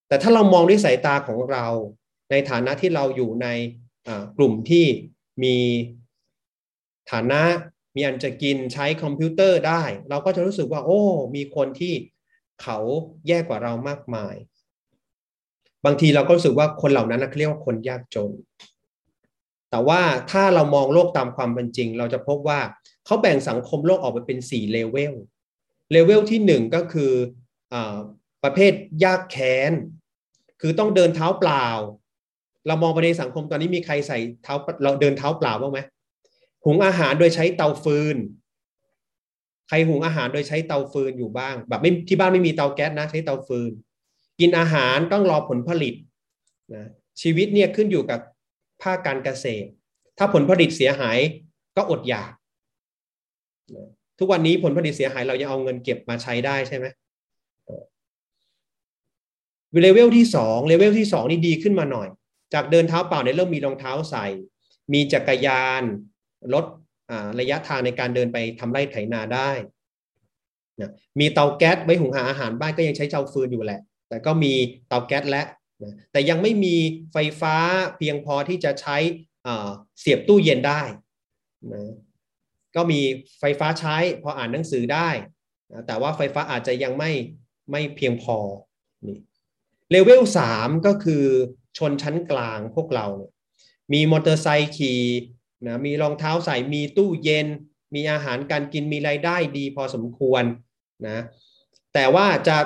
แต่ถ้าเรามองด้วยสายตาของเรา ในฐานะที่เราอยู่ในกลุ่มที่มีฐานะมีอันจะกินใช้คอมพิวเตอร์ได้ เราก็จะรู้สึกว่า โอ้ มีคนที่เขาแย่กว่าเรามากมาย บางทีเราก็รู้สึกว่าคนเหล่านั้นเรียกว่าคนยากจน แต่ว่าถ้าเรามองโลกตามความเป็นจริง เราจะพบว่าเขาแบ่งสังคมโลกออกไปเป็นสี่เลเวลเลเวลที่หนึ่งก็คือประเภทยากแค้น คือต้องเดินเท้าเปล่า เรามองไปในสังคมตอนนี้มีใครใส่เท้าเราเดินเท้าเปล่าบ้างไหมหุงอาหารโดยใช้เตาฟืน ใครหุงอาหารโดยใช้เตาฟืนอยู่บ้าง แบบไม่ที่บ้านไม่มีเตาแก๊สนะใช้เตาฟืน กินอาหารต้องรอผลผลิตนะชีวิตเนี่ยขึ้นอยู่กับภาคการเกษตร ถ้าผลผลิตเสียหายก็อดอยาก ทุกวันนี้ผลผลิตเสียหายเรายังเอาเงินเก็บมาใช้ได้ใช่ไหมเลเวลที่สองเลเวลที่สองนี่ดีขึ้นมาหน่อย จากเดินเท้าเปล่าเนี่ยเริ่มมีรองเท้าใส่ มีจักรยานลดระยะทางในการเดินไปทำไร่ไถนาได้นะมีเตาแก๊สไว้หุงหาอาหารบ้านก็ยังใช้เตาฟืนอยู่แหละ แต่ก็มีเตาแก๊สและนะแต่ยังไม่มีไฟฟ้าเพียงพอที่จะใช้เสียบตู้เย็นได้นะก็มีไฟฟ้าใช้พออ่านหนังสือได้นะแต่ว่าไฟฟ้าอาจจะยังไม่ไม่เพียงพอนี่เลเวลสามก็คือ ชนชั้นกลางพวกเรามีมอเตอร์ไซค์ขี่นะมีรองเท้าใส่มีตู้เย็น มีอาหารการกินมีรายได้ดีพอสมควรนะแต่ว่าจะ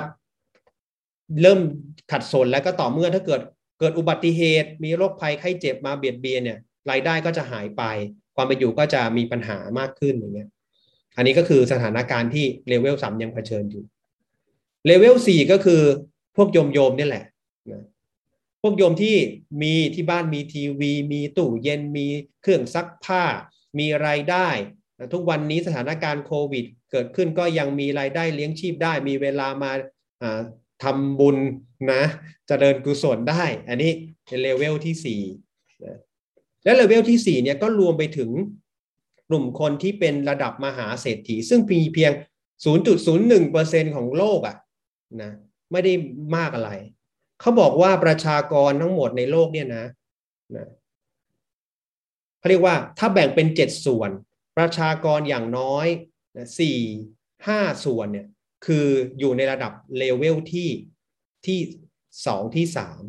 เริ่มขัดสนแล้วก็ต่อเมื่อถ้าเกิดเกิดอุบัติเหตุ มีโรคภัยไข้เจ็บมาเบียดเบียนเนี่ยรายได้ก็จะหายไป ความเป็นอยู่ก็จะมีปัญหามากขึ้นอย่างเงี้ยอันนี้ก็คือสถานการณ์ที่เลเวลสามยังเผชิญอยู่เลเวลสี่ก็คือพวกโยมโยมนี่แหละ วกโยมที่มีที่บ้านมีทีวี มีตู้เย็นมีเครื่องซักผ้า มีรายได้ทุกวันนี้สถานการณ์โควิด เกิดขึ้นก็ยังมีรายได้เลี้ยงชีพได้ มีเวลามาทำบุญนะจะเจริญกุศลได้ อันนี้เป็นเลเวลที่สี่และเลเวลที่สี่เนี่ยก็รวมไปถึงกลุ่มคนที่เป็นระดับมหาเศรษฐี ซึ่งมีเพียง 0.01%ของโลกอะ่ะนะไม่ได้มากอะไร เขาบอกว่าประชากรทั้งหมดในโลกเนี่ยนะนะเขาเรียกว่าถ้าแบ่งเป็นเจ็ดส่วน ประชากรอย่างน้อยสี่ห้าส่วนเนี่ยคืออยู่ในระดับเลเวลที่ที่สองที่สาม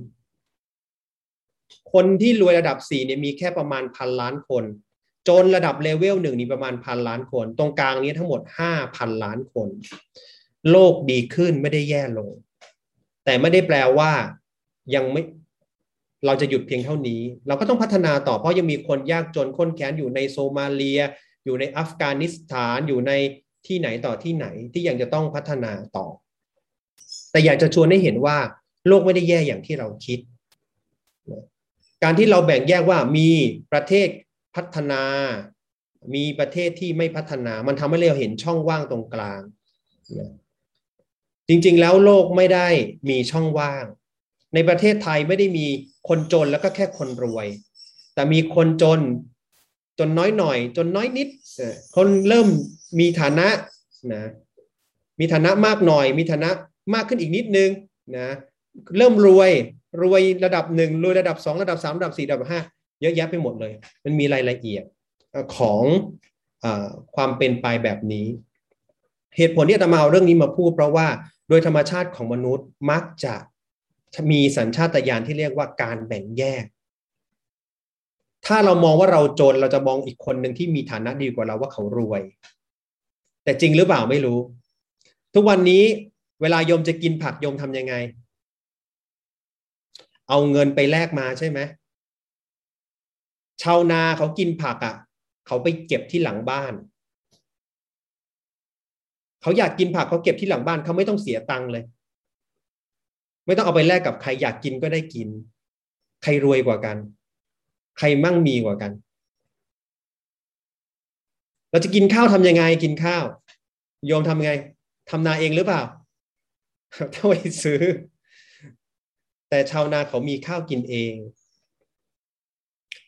คนที่รวยระดับสี่เนี่ยมีแค่ประมาณพันล้านคน จนระดับเลเวลหนึ่งนี่ประมาณพันล้านคน ตรงกลางนี้ทั้งหมดห้าพันล้านคน โลกดีขึ้นไม่ได้แย่ลง แต่ไม่ได้แปลว่ายังไม่เราจะหยุดเพียงเท่านี้ เราก็ต้องพัฒนาต่อเพราะยังมีคนยากจนคนแค้นอยู่ในโซมาเลีย อยู่ในอัฟกานิสถานอยู่ในที่ไหนต่อที่ไหนที่ยังจะต้องพัฒนาต่อ แต่อยากจะชวนให้เห็นว่า โลกไม่ได้แย่อย่างที่เราคิด การที่เราแบ่งแยกว่ามีประเทศพัฒนา มีประเทศที่ไม่พัฒนา มันทำให้เราเห็นช่องว่างตรงกลาง จริงๆ แล้วโลกไม่ได้มีช่องว่าง ในประเทศไทยไม่ได้มีคนจนแล้วก็แค่คนรวย แต่มีคนจนจนน้อยหน่อย จนน้อยนิดคนเริ่มมีฐานะนะมีฐานะมากหน่อย มีฐานะมากขึ้นอีกนิดนึงนะเริ่มรวยรวยระดับหนึ่งรวยระดับสองระดับสามระดับสี่ระดับห้าเยอะแยะไปหมดเลย มันมีรายละเอียดของอความเป็นไปแบบนี้ เหตุผลที่อาตมาเอาเรื่องนี้มาพูดเพราะว่า โดยธรรมชาติของมนุษย์มักจะมีสัญชาตญาณที่เรียกว่าการแบ่งแยก ถ้าเรามองว่าเราจนเราจะมองอีกคนหนึ่งที่มีฐานะดีกว่าเราว่าเขารวย แต่จริงหรือเปล่าไม่รู้ ทุกวันนี้เวลาโยมจะกินผักโยมทำยังไง เอาเงินไปแลกมาใช่ไหมชาวนาเขากินผักอะ่ะ เขาไปเก็บที่หลังบ้าน เขาอยากกินผักเขาเก็บที่หลังบ้านเขาไม่ต้องเสียตังค์เลย ไม่ต้องเอาไปแลกกับใครอยากกินก็ได้กิน ใครรวยกว่ากัน ใครมั่งมีกว่ากัน เราจะกินข้าวทำยังไงกินข้าวโยมทำยังไงทำนาเองหรือเปล่าถ้าไปซื้อ แต่ชาวนาเขามีข้าวกินเอง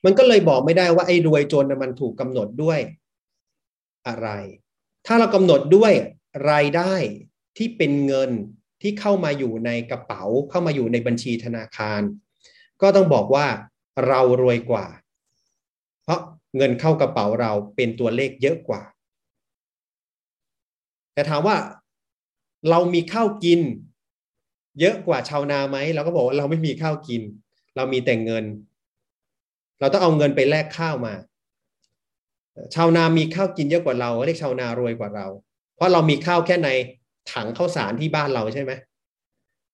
มันก็เลยบอกไม่ได้ว่าไอ้รวยจนมันถูกกำหนดด้วยอะไร ถ้าเรากำหนดด้วย รายได้ที่เป็นเงินที่เข้ามาอยู่ในกระเป๋าเข้ามาอยู่ในบัญชีธนาคาร ก็ต้องบอกว่าเรารวยกว่า เพราะเงินเข้ากระเป๋าเราเป็นตัวเลขเยอะกว่า แต่ถามว่าเรามีข้าวกิน เยอะกว่าชาวนาไหมเราก็บอกว่าเราไม่มีข้าวกิน เรามีแต่เงิน เราต้องเอาเงินไปแลกข้าวมา ชาวนามีข้าวกินเยอะกว่าเราเรียกชาวนารวยกว่าเรา เพราะเรามีข้าวแค่ในถังข้าวสารที่บ้านเราใช่ไหม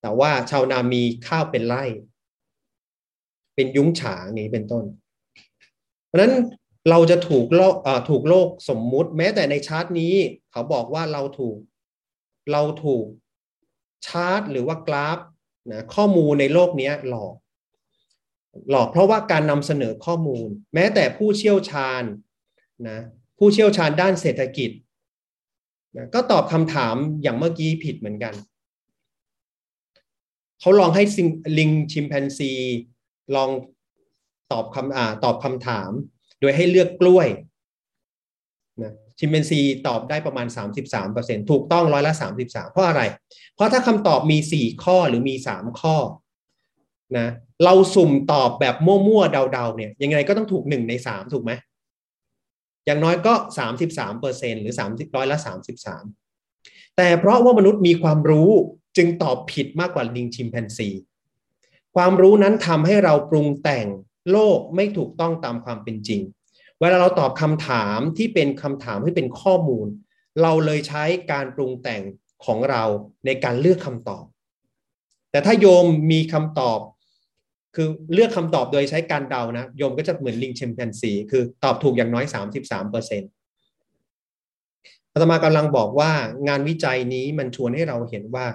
แต่ว่าชาวนามีข้าวเป็นไร่ เป็นยุ้งฉางนี้เป็นต้น เพราะนั้นเราจะถูกโลกถูกโลกสมมุติ แม้แต่ในชาร์ตนี้ เขาบอกว่าเราถูกเราถูกชาร์ตหรือว่ากราฟนะข้อมูลในโลกนี้หลอก หลอกเพราะว่าการนำเสนอข้อมูล แม้แต่ผู้เชี่ยวชาญนะผู้เชี่ยวชาญด้านเศรษฐกิจ นะก็ตอบคำถามอย่างเมื่อกี้ผิดเหมือนกัน เขาลองให้ลิงชิมแปนซี ลองตอบคำอ่าตอบคำถาม โดยให้เลือกกล้วยนะชิมแปนซีตอบได้ประมาณ 33%ถูกต้องร้อยละ 33 เพราะอะไร เพราะถ้าคำตอบมี 4 ข้อหรือมี 3 ข้อนะเราสุ่มตอบแบบมั่วๆเดาๆเนี่ยยังไงก็ต้องถูกหนึ่งในสามถูกไหม อย่างน้อยก็สามสิบสามเปอร์เซ็นหรือสามสิบร้อยละสามสิบสามแต่เพราะว่ามนุษย์มีความรู้จึงตอบผิดมากกว่าลิงชิมแปนซี ความรู้นั้นทำให้เราปรุงแต่งโลกไม่ถูกต้องตามความเป็นจริง เวลาเราตอบคำถามที่เป็นคำถามที่เป็นข้อมูล เราเลยใช้การปรุงแต่งของเราในการเลือกคำตอบ แต่ถ้าโยมมีคำตอบ คือเลือกคำตอบโดยใช้การเดานะโยมก็จะเหมือนลิงเชมแปนซีคือตอบถูกอย่างน้อย 33เปอร์เซ็นต์อาตมากำลังบอกว่างานวิจัยนี้มันชวนให้เราเห็นว่า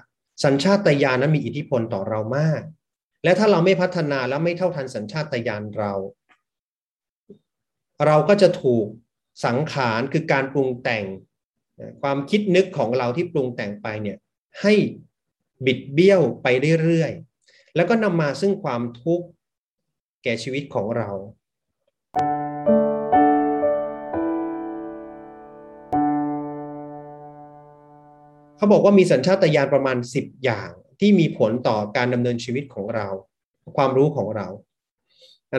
สัญชาตญาณนั้นมีอิทธิพลต่อเรามาก และถ้าเราไม่พัฒนาและไม่เท่าทันสัญชาตญาณเรา เราก็จะถูกสังขารคือการปรุงแต่ง ความคิดนึกของเราที่ปรุงแต่งไปเนี่ยให้บิดเบี้ยวไปเรื่อยๆ แล้วก็นำมาซึ่งความทุกข์แก่ชีวิตของเราเขาบอกว่ามีสัญชาตญาณประมาณ 10 อย่างที่มีผลต่อการดำเนินชีวิตของเรา ความรู้ของเรา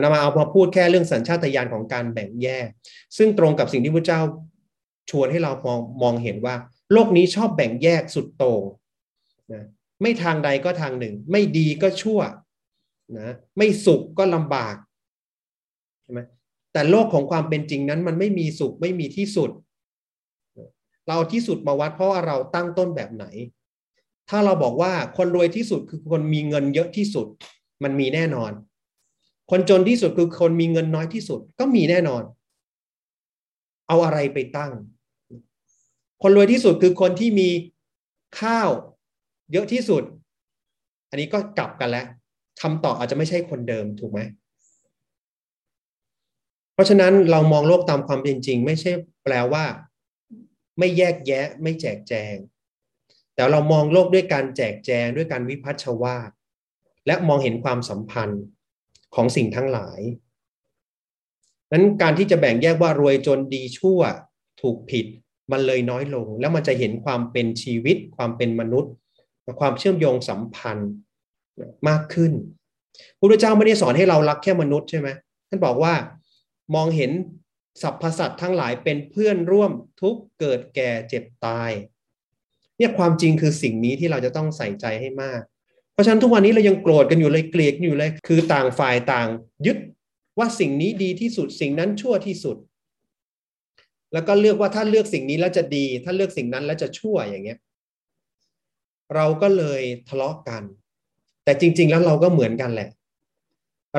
นำมาเอามาพูดแค่เรื่องสัญชาตญาณของการแบ่งแยก ซึ่งตรงกับสิ่งที่พระเจ้าชวนให้เรามองมองเห็นว่า โลกนี้ชอบแบ่งแยกสุดโต่งนะ ไม่ทางใดก็ทางหนึ่ง ไม่ดีก็ชั่วนะไม่สุขก็ลำบากใช่ไหมแต่โลกของความเป็นจริงนั้นมันไม่มีสุขไม่มีที่สุด เราที่สุดมาวัดเพราะเราตั้งต้นแบบไหน ถ้าเราบอกว่าคนรวยที่สุดคือคนมีเงินเยอะที่สุด มันมีแน่นอน คนจนที่สุดคือคนมีเงินน้อยที่สุดก็มีแน่นอน เอาอะไรไปตั้ง คนรวยที่สุดคือคนที่มีข้าว เยอะที่สุด อันนี้ก็กลับกันแล้วคำตอบอาจจะไม่ใช่คนเดิมถูกไหมเพราะฉะนั้นเรามองโลกตามความเป็นจริง ไม่ใช่แปลว่า ไม่แยกแยะ ไม่แจกแจง แต่เรามองโลกด้วยการแจกแจงด้วยการวิพัฒชวาและมองเห็นความสัมพันธ์ของสิ่งทั้งหลายนั้นการที่จะแบ่งแยกว่ารวยจนดีชั่ว ถูกผิด มันเลยน้อยลง แล้วมันจะเห็นความเป็นชีวิต ความเป็นมนุษย์ ความเชื่อมโยงสัมพันธ์มากขึ้นพระพุทธเจ้าไม่ได้สอนให้เรารักแค่มนุษย์ใช่ไหมท่านบอกว่ามองเห็นสรรพสัตว์ทั้งหลายเป็นเพื่อนร่วมทุกเกิดแก่เจ็บตาย เนี่ยความจริงคือสิ่งนี้ที่เราจะต้องใส่ใจให้มาก เพราะฉะนั้นทุกวันนี้เรายังโกรธกันอยู่เลยเกลียดอยู่เลย คือต่างฝ่ายต่าง ยึดว่าสิ่งนี้ดีที่สุดสิ่งนั้นชั่วที่สุด แล้วก็เลือกว่าถ้าเลือกสิ่งนี้แล้วจะดี ถ้าเลือกสิ่งนั้นแล้วจะชั่วอย่างเงี้ย เราก็เลยทะเลาะกัน แต่จริง ๆ แล้วเราก็เหมือนกันแหละ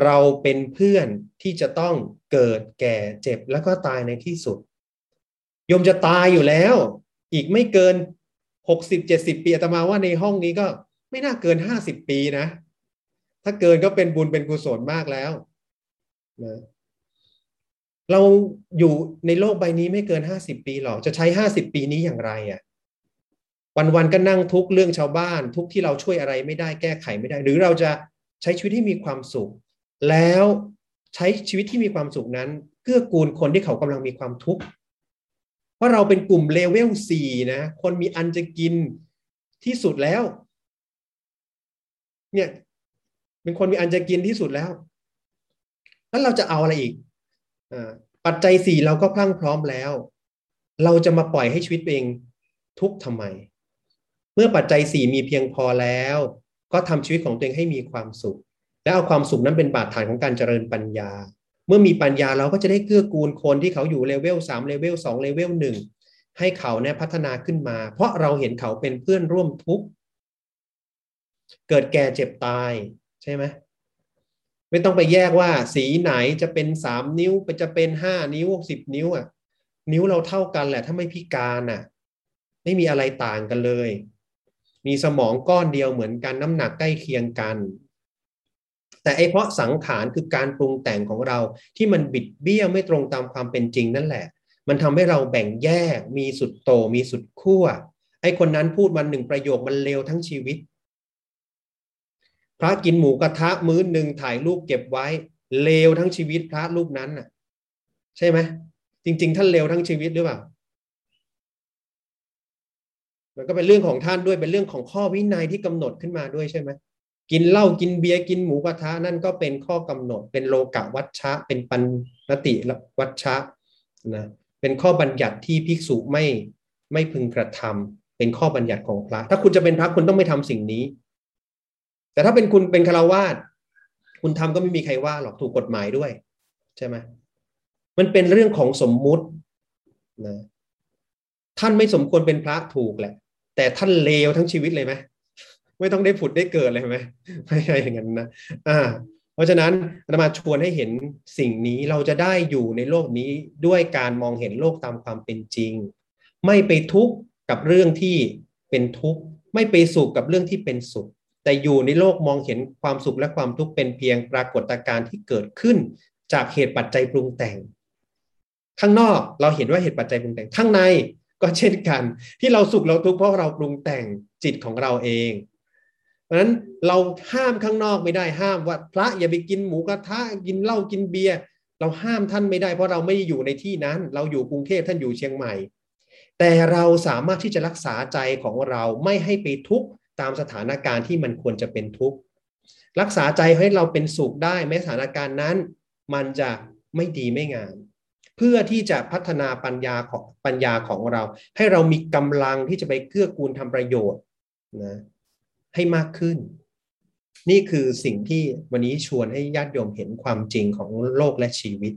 เราเป็นเพื่อนที่จะต้องเกิดแก่เจ็บแล้วก็ตายในที่สุดยมจะตายอยู่แล้ว อีกไม่เกินหกสิบเจ็ดสิบปีอาตมาว่าในห้องนี้ก็ไม่น่าเกินห้าสิบปีนะ ถ้าเกินก็เป็นบุญเป็นกุศลมากแล้วนะเราอยู่ในโลกใบนี้ไม่เกินห้าสิบปีหรอกจะใช้ห้าสิบปีนี้อย่างไรอะ่ะ วันๆก็นั่งทุกเรื่องชาวบ้าน ทุกที่เราช่วยอะไรไม่ได้แก้ไขไม่ได้ หรือเราจะใช้ชีวิตที่มีความสุข แล้วใช้ชีวิตที่มีความสุขนั้นเกื้อกูลคนที่เขากำลังมีความทุกข์เพราะเราเป็นกลุ่มเลเวลสี่นะ คนมีอันจะกินที่สุดแล้ว เนี่ย เป็นคนมีอันจะกินที่สุดแล้ว แล้วเราจะเอาอะไรอีกอปัจจัยสี่เราก็พรั่งพร้อมแล้ว เราจะมาปล่อยให้ชีวิตเองทุกทำไม เมื่อปัจจัยสี่มีเพียงพอแล้ว ก็ทำชีวิตของตัวเองให้มีความสุข แล้วเอาความสุขนั้นเป็นบาดฐานของการเจริญปัญญา เมื่อมีปัญญาเราก็จะได้เกื้อกูลคนที่เขาอยู่เลเวลสามเลเวลสองเลเวลหนึ่งให้เขาเนี่ยพัฒนาขึ้นมา เพราะเราเห็นเขาเป็นเพื่อนร่วมทุกข์เกิดแก่เจ็บตายใช่ไหมไม่ต้องไปแยกว่า สีไหนจะเป็นสามนิ้วจะเป็นห้านิ้วสิบนิ้วอะ นิ้วเราเท่ากันแหละ ถ้าไม่พิการอะ ไม่มีอะไรต่างกันเลย มีสมองก้อนเดียวเหมือนกันน้ำหนักใกล้เคียงกัน แต่ไอเพราะสังขารคือการปรุงแต่งของเราที่มันบิดเบี้ยวไม่ตรงตามความเป็นจริงนั่นแหละ มันทำให้เราแบ่งแยก มีสุดโตมีสุดขั้วไอคนนั้นพูดมันหนึ่งประโยคมันเลวทั้งชีวิต พระกินหมูกระทะมื้อหนึ่งถ่ายรูปเก็บไว้ เลวทั้งชีวิตพระรูปนั้นน่ะ ใช่ไหมจริง ๆ ท่านเลวทั้งชีวิตหรือเปล่า มันก็เป็นเรื่องของท่านด้วยเป็นเรื่องของข้อวินัยที่กำหนดขึ้นมาด้วยใช่ไหมกินเหล้ากินเบียร์กินหมูกระทะนั่นก็เป็นข้อกำหนด เป็นโลกะวัชชะ เป็นปันนติวัชชะนะเป็นข้อบัญญัติที่ภิกษุไม่ไม่พึงกระทำเป็นข้อบัญญัติของพระ ถ้าคุณจะเป็นพระคุณต้องไม่ทำสิ่งนี้ แต่ถ้าเป็นคุณเป็นคารวาสคุณทำก็ไม่มีใครว่าหรอกถูกกฎหมายด้วย ใช่ไหมมันเป็นเรื่องของสมมุตินะท่านไม่สมควรเป็นพระถูกแหละ แต่ท่านเลวทั้งชีวิตเลยไหมไม่ต้องได้ผุดได้เกิดเลยไหมไม่ใช่อย่างนั้นนะอ่า เพราะฉะนั้นเรามาชวนให้เห็นสิ่งนี้เราจะได้อยู่ในโลกนี้ด้วยการมองเห็นโลกตามความเป็นจริง ไม่ไปทุกข์กับเรื่องที่เป็นทุกข์ไม่ไปสุขกับเรื่องที่เป็นสุข แต่อยู่ในโลกมองเห็นความสุขและความทุกข์เป็นเพียงปรากฏการณ์ที่เกิดขึ้นจากเหตุปัจจัยปรุงแต่ง ข้างนอกเราเห็นว่าเหตุปัจจัยปรุงแต่งข้างใน ก็เช่นกัน ที่เราสุขเราทุกข์เพราะเราปรุงแต่งจิตของเราเอง เพราะฉะนั้นเราห้ามข้างนอกไม่ได้ห้ามว่าพระอย่าไปกินหมูกระทะกินเหล้ากินเบียร์เราห้ามท่านไม่ได้เพราะเราไม่อยู่ในที่นั้น เราอยู่กรุงเทพท่านอยู่เชียงใหม่ แต่เราสามารถที่จะรักษาใจของเราไม่ให้ไปทุกข์ตามสถานการณ์ที่มันควรจะเป็นทุกข์รักษาใจให้เราเป็นสุขได้แม้สถานการณ์นั้น มันจะไม่ดีไม่งาม เพื่อที่จะพัฒนาปัญญาของปัญญาของเรา ให้เรามีกำลังที่จะไปเกื้อกูลทำประโยชน์นะให้มากขึ้น นี่คือสิ่งที่วันนี้ชวนให้ญาติโยมเห็นความจริงของโลกและชีวิต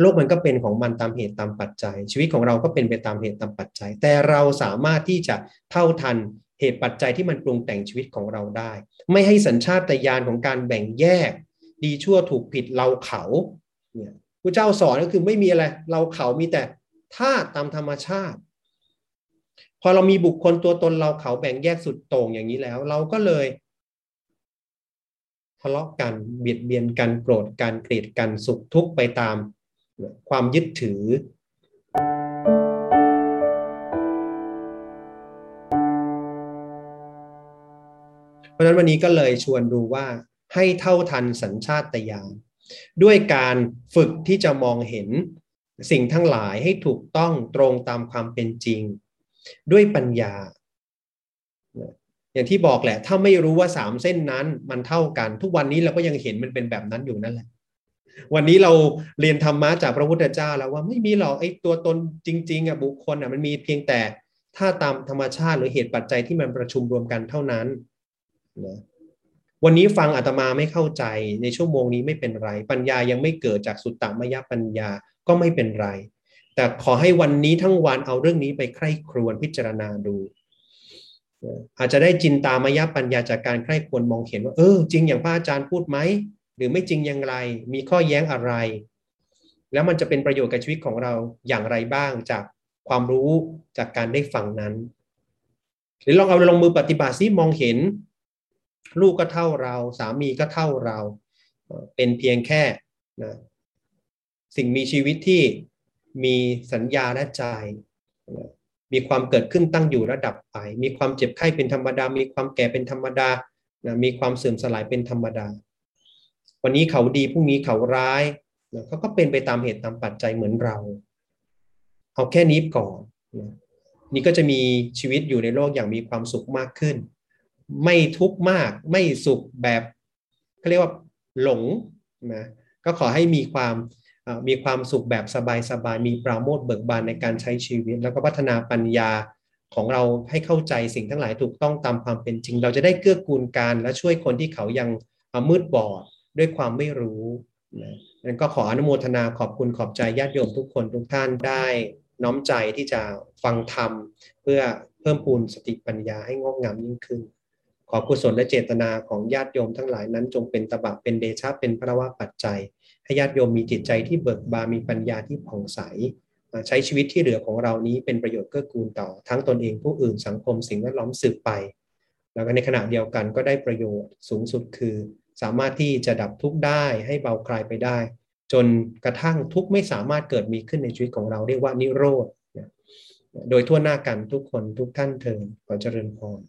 โลกมันก็เป็นของมันตามเหตุตามปัจจัย ชีวิตของเราก็เป็นไปตามเหตุตามปัจจัย แต่เราสามารถที่จะเท่าทันเหตุปัจจัยที่มันปรุงแต่งชีวิตของเราได้ ไม่ให้สัญชาตญาณของการแบ่งแยก ดีชั่วถูกผิดเราเขาเนี่ย พระเจ้าสอนก็คือไม่มีอะไร เราเขามีแต่ธาตุตามธรรมชาติ พอเรามีบุคคลตัวตนเราเขาแบ่งแยกสุดโต่งอย่างนี้แล้ว เราก็เลยทะเลาะกันเบียดเบียนกันโกรธกันเกลียดกันสุขทุกข์ไปตามความยึดถือ เพราะฉะนั้นวันนี้ก็เลยชวนดูว่าให้เท่าทันสัญชาตญาณ ด้วยการฝึกที่จะมองเห็นสิ่งทั้งหลายให้ถูกต้องตรงตามความเป็นจริง ด้วยปัญญา อย่างที่บอกแหละ ถ้าไม่รู้ว่าสามเส้นนั้นมันเท่ากัน ทุกวันนี้เราก็ยังเห็นมันเป็นแบบนั้นอยู่นั่นแหละ วันนี้เราเรียนธรรมะจากพระพุทธเจ้าแล้วว่าไม่มีหรอกไอ้ตัวตนจริงๆอะบุคคลอะมันมีเพียงแต่ถ้าตามธรรมชาติหรือเหตุปัจจัยที่มันประชุมรวมกันเท่านั้นนะ วันนี้ฟังอาตมาไม่เข้าใจในชั่วโมงนี้ไม่เป็นไร ปัญญายังไม่เกิดจากสุตตมยปัญญาก็ไม่เป็นไร แต่ขอให้วันนี้ทั้งวันเอาเรื่องนี้ไปใคร่ครวญพิจารณาดู อาจจะได้จินตามยปัญญาจากการใคร่ควรมองเห็นว่าเออจริงอย่างพระอาจารย์พูดไหมหรือไม่จริงอย่างไร มีข้อแย้งอะไร แล้วมันจะเป็นประโยชน์กับชีวิตของเราอย่างไรบ้างจากความรู้จากการได้ฟังนั้น หรือลองเอาลงมือปฏิบัติซิมองเห็น ลูกก็เท่าเรา สามีก็เท่าเรา เป็นเพียงแค่นะสิ่งมีชีวิตที่มีสัญญาและใจมีความเกิดขึ้นตั้งอยู่ระดับไป มีความเจ็บไข้เป็นธรรมดา มีความแก่เป็นธรรมดานะมีความเสื่อมสลายเป็นธรรมดา วันนี้เขาดีพรุ่งนี้เขาร้ายนะเขาก็เป็นไปตามเหตุตามปัจจัยเหมือนเรา เอาแค่นี้ก่อนนะนี่ก็จะมีชีวิตอยู่ในโลกอย่างมีความสุขมากขึ้น ไม่ทุกข์มาก ไม่สุขแบบเขาเรียกว่าหลงนะก็ขอให้มีความมีความสุขแบบสบายๆมีปราโมทเบิกบานในการใช้ชีวิต แล้วก็พัฒนาปัญญาของเราให้เข้าใจสิ่งทั้งหลายถูกต้องตามความเป็นจริง เราจะได้เกื้อกูลกันและช่วยคนที่เขายังมืดบอดด้วยความไม่รู้นะนั้นก็ขออนุโมทนาขอบคุณขอบใจญาติโยมทุกคนทุกท่านได้น้อมใจที่จะฟังธรรม เพื่อเพิ่มพูนสติปัญญาให้งอกงามยิ่งขึ้น ขอกุศลและเจตนาของญาติโยมทั้งหลายนั้นจงเป็นตบะเป็นเดชะเป็นพระวะปัจจัย ให้ญาติโยมมีจิตใจที่เบิกบานมีปัญญาที่ผ่องใส ใช้ชีวิตที่เหลือของเรานี้เป็นประโยชน์เกื้อกูลต่อ ทั้งตนเองผู้อื่นสังคมสิ่งแวดล้อมสืบไป แล้วก็ในขณะเดียวกันก็ได้ประโยชน์สูงสุดคือ สามารถที่จะดับทุกข์ได้ให้เบาคลายไปได้ จนกระทั่งทุกข์ไม่สามารถเกิดมีขึ้นในชีวิตของเราเรียกว่านิโรธโดยทั่วหน้ากันทุกคนทุกท่านเทินขอเจริญพร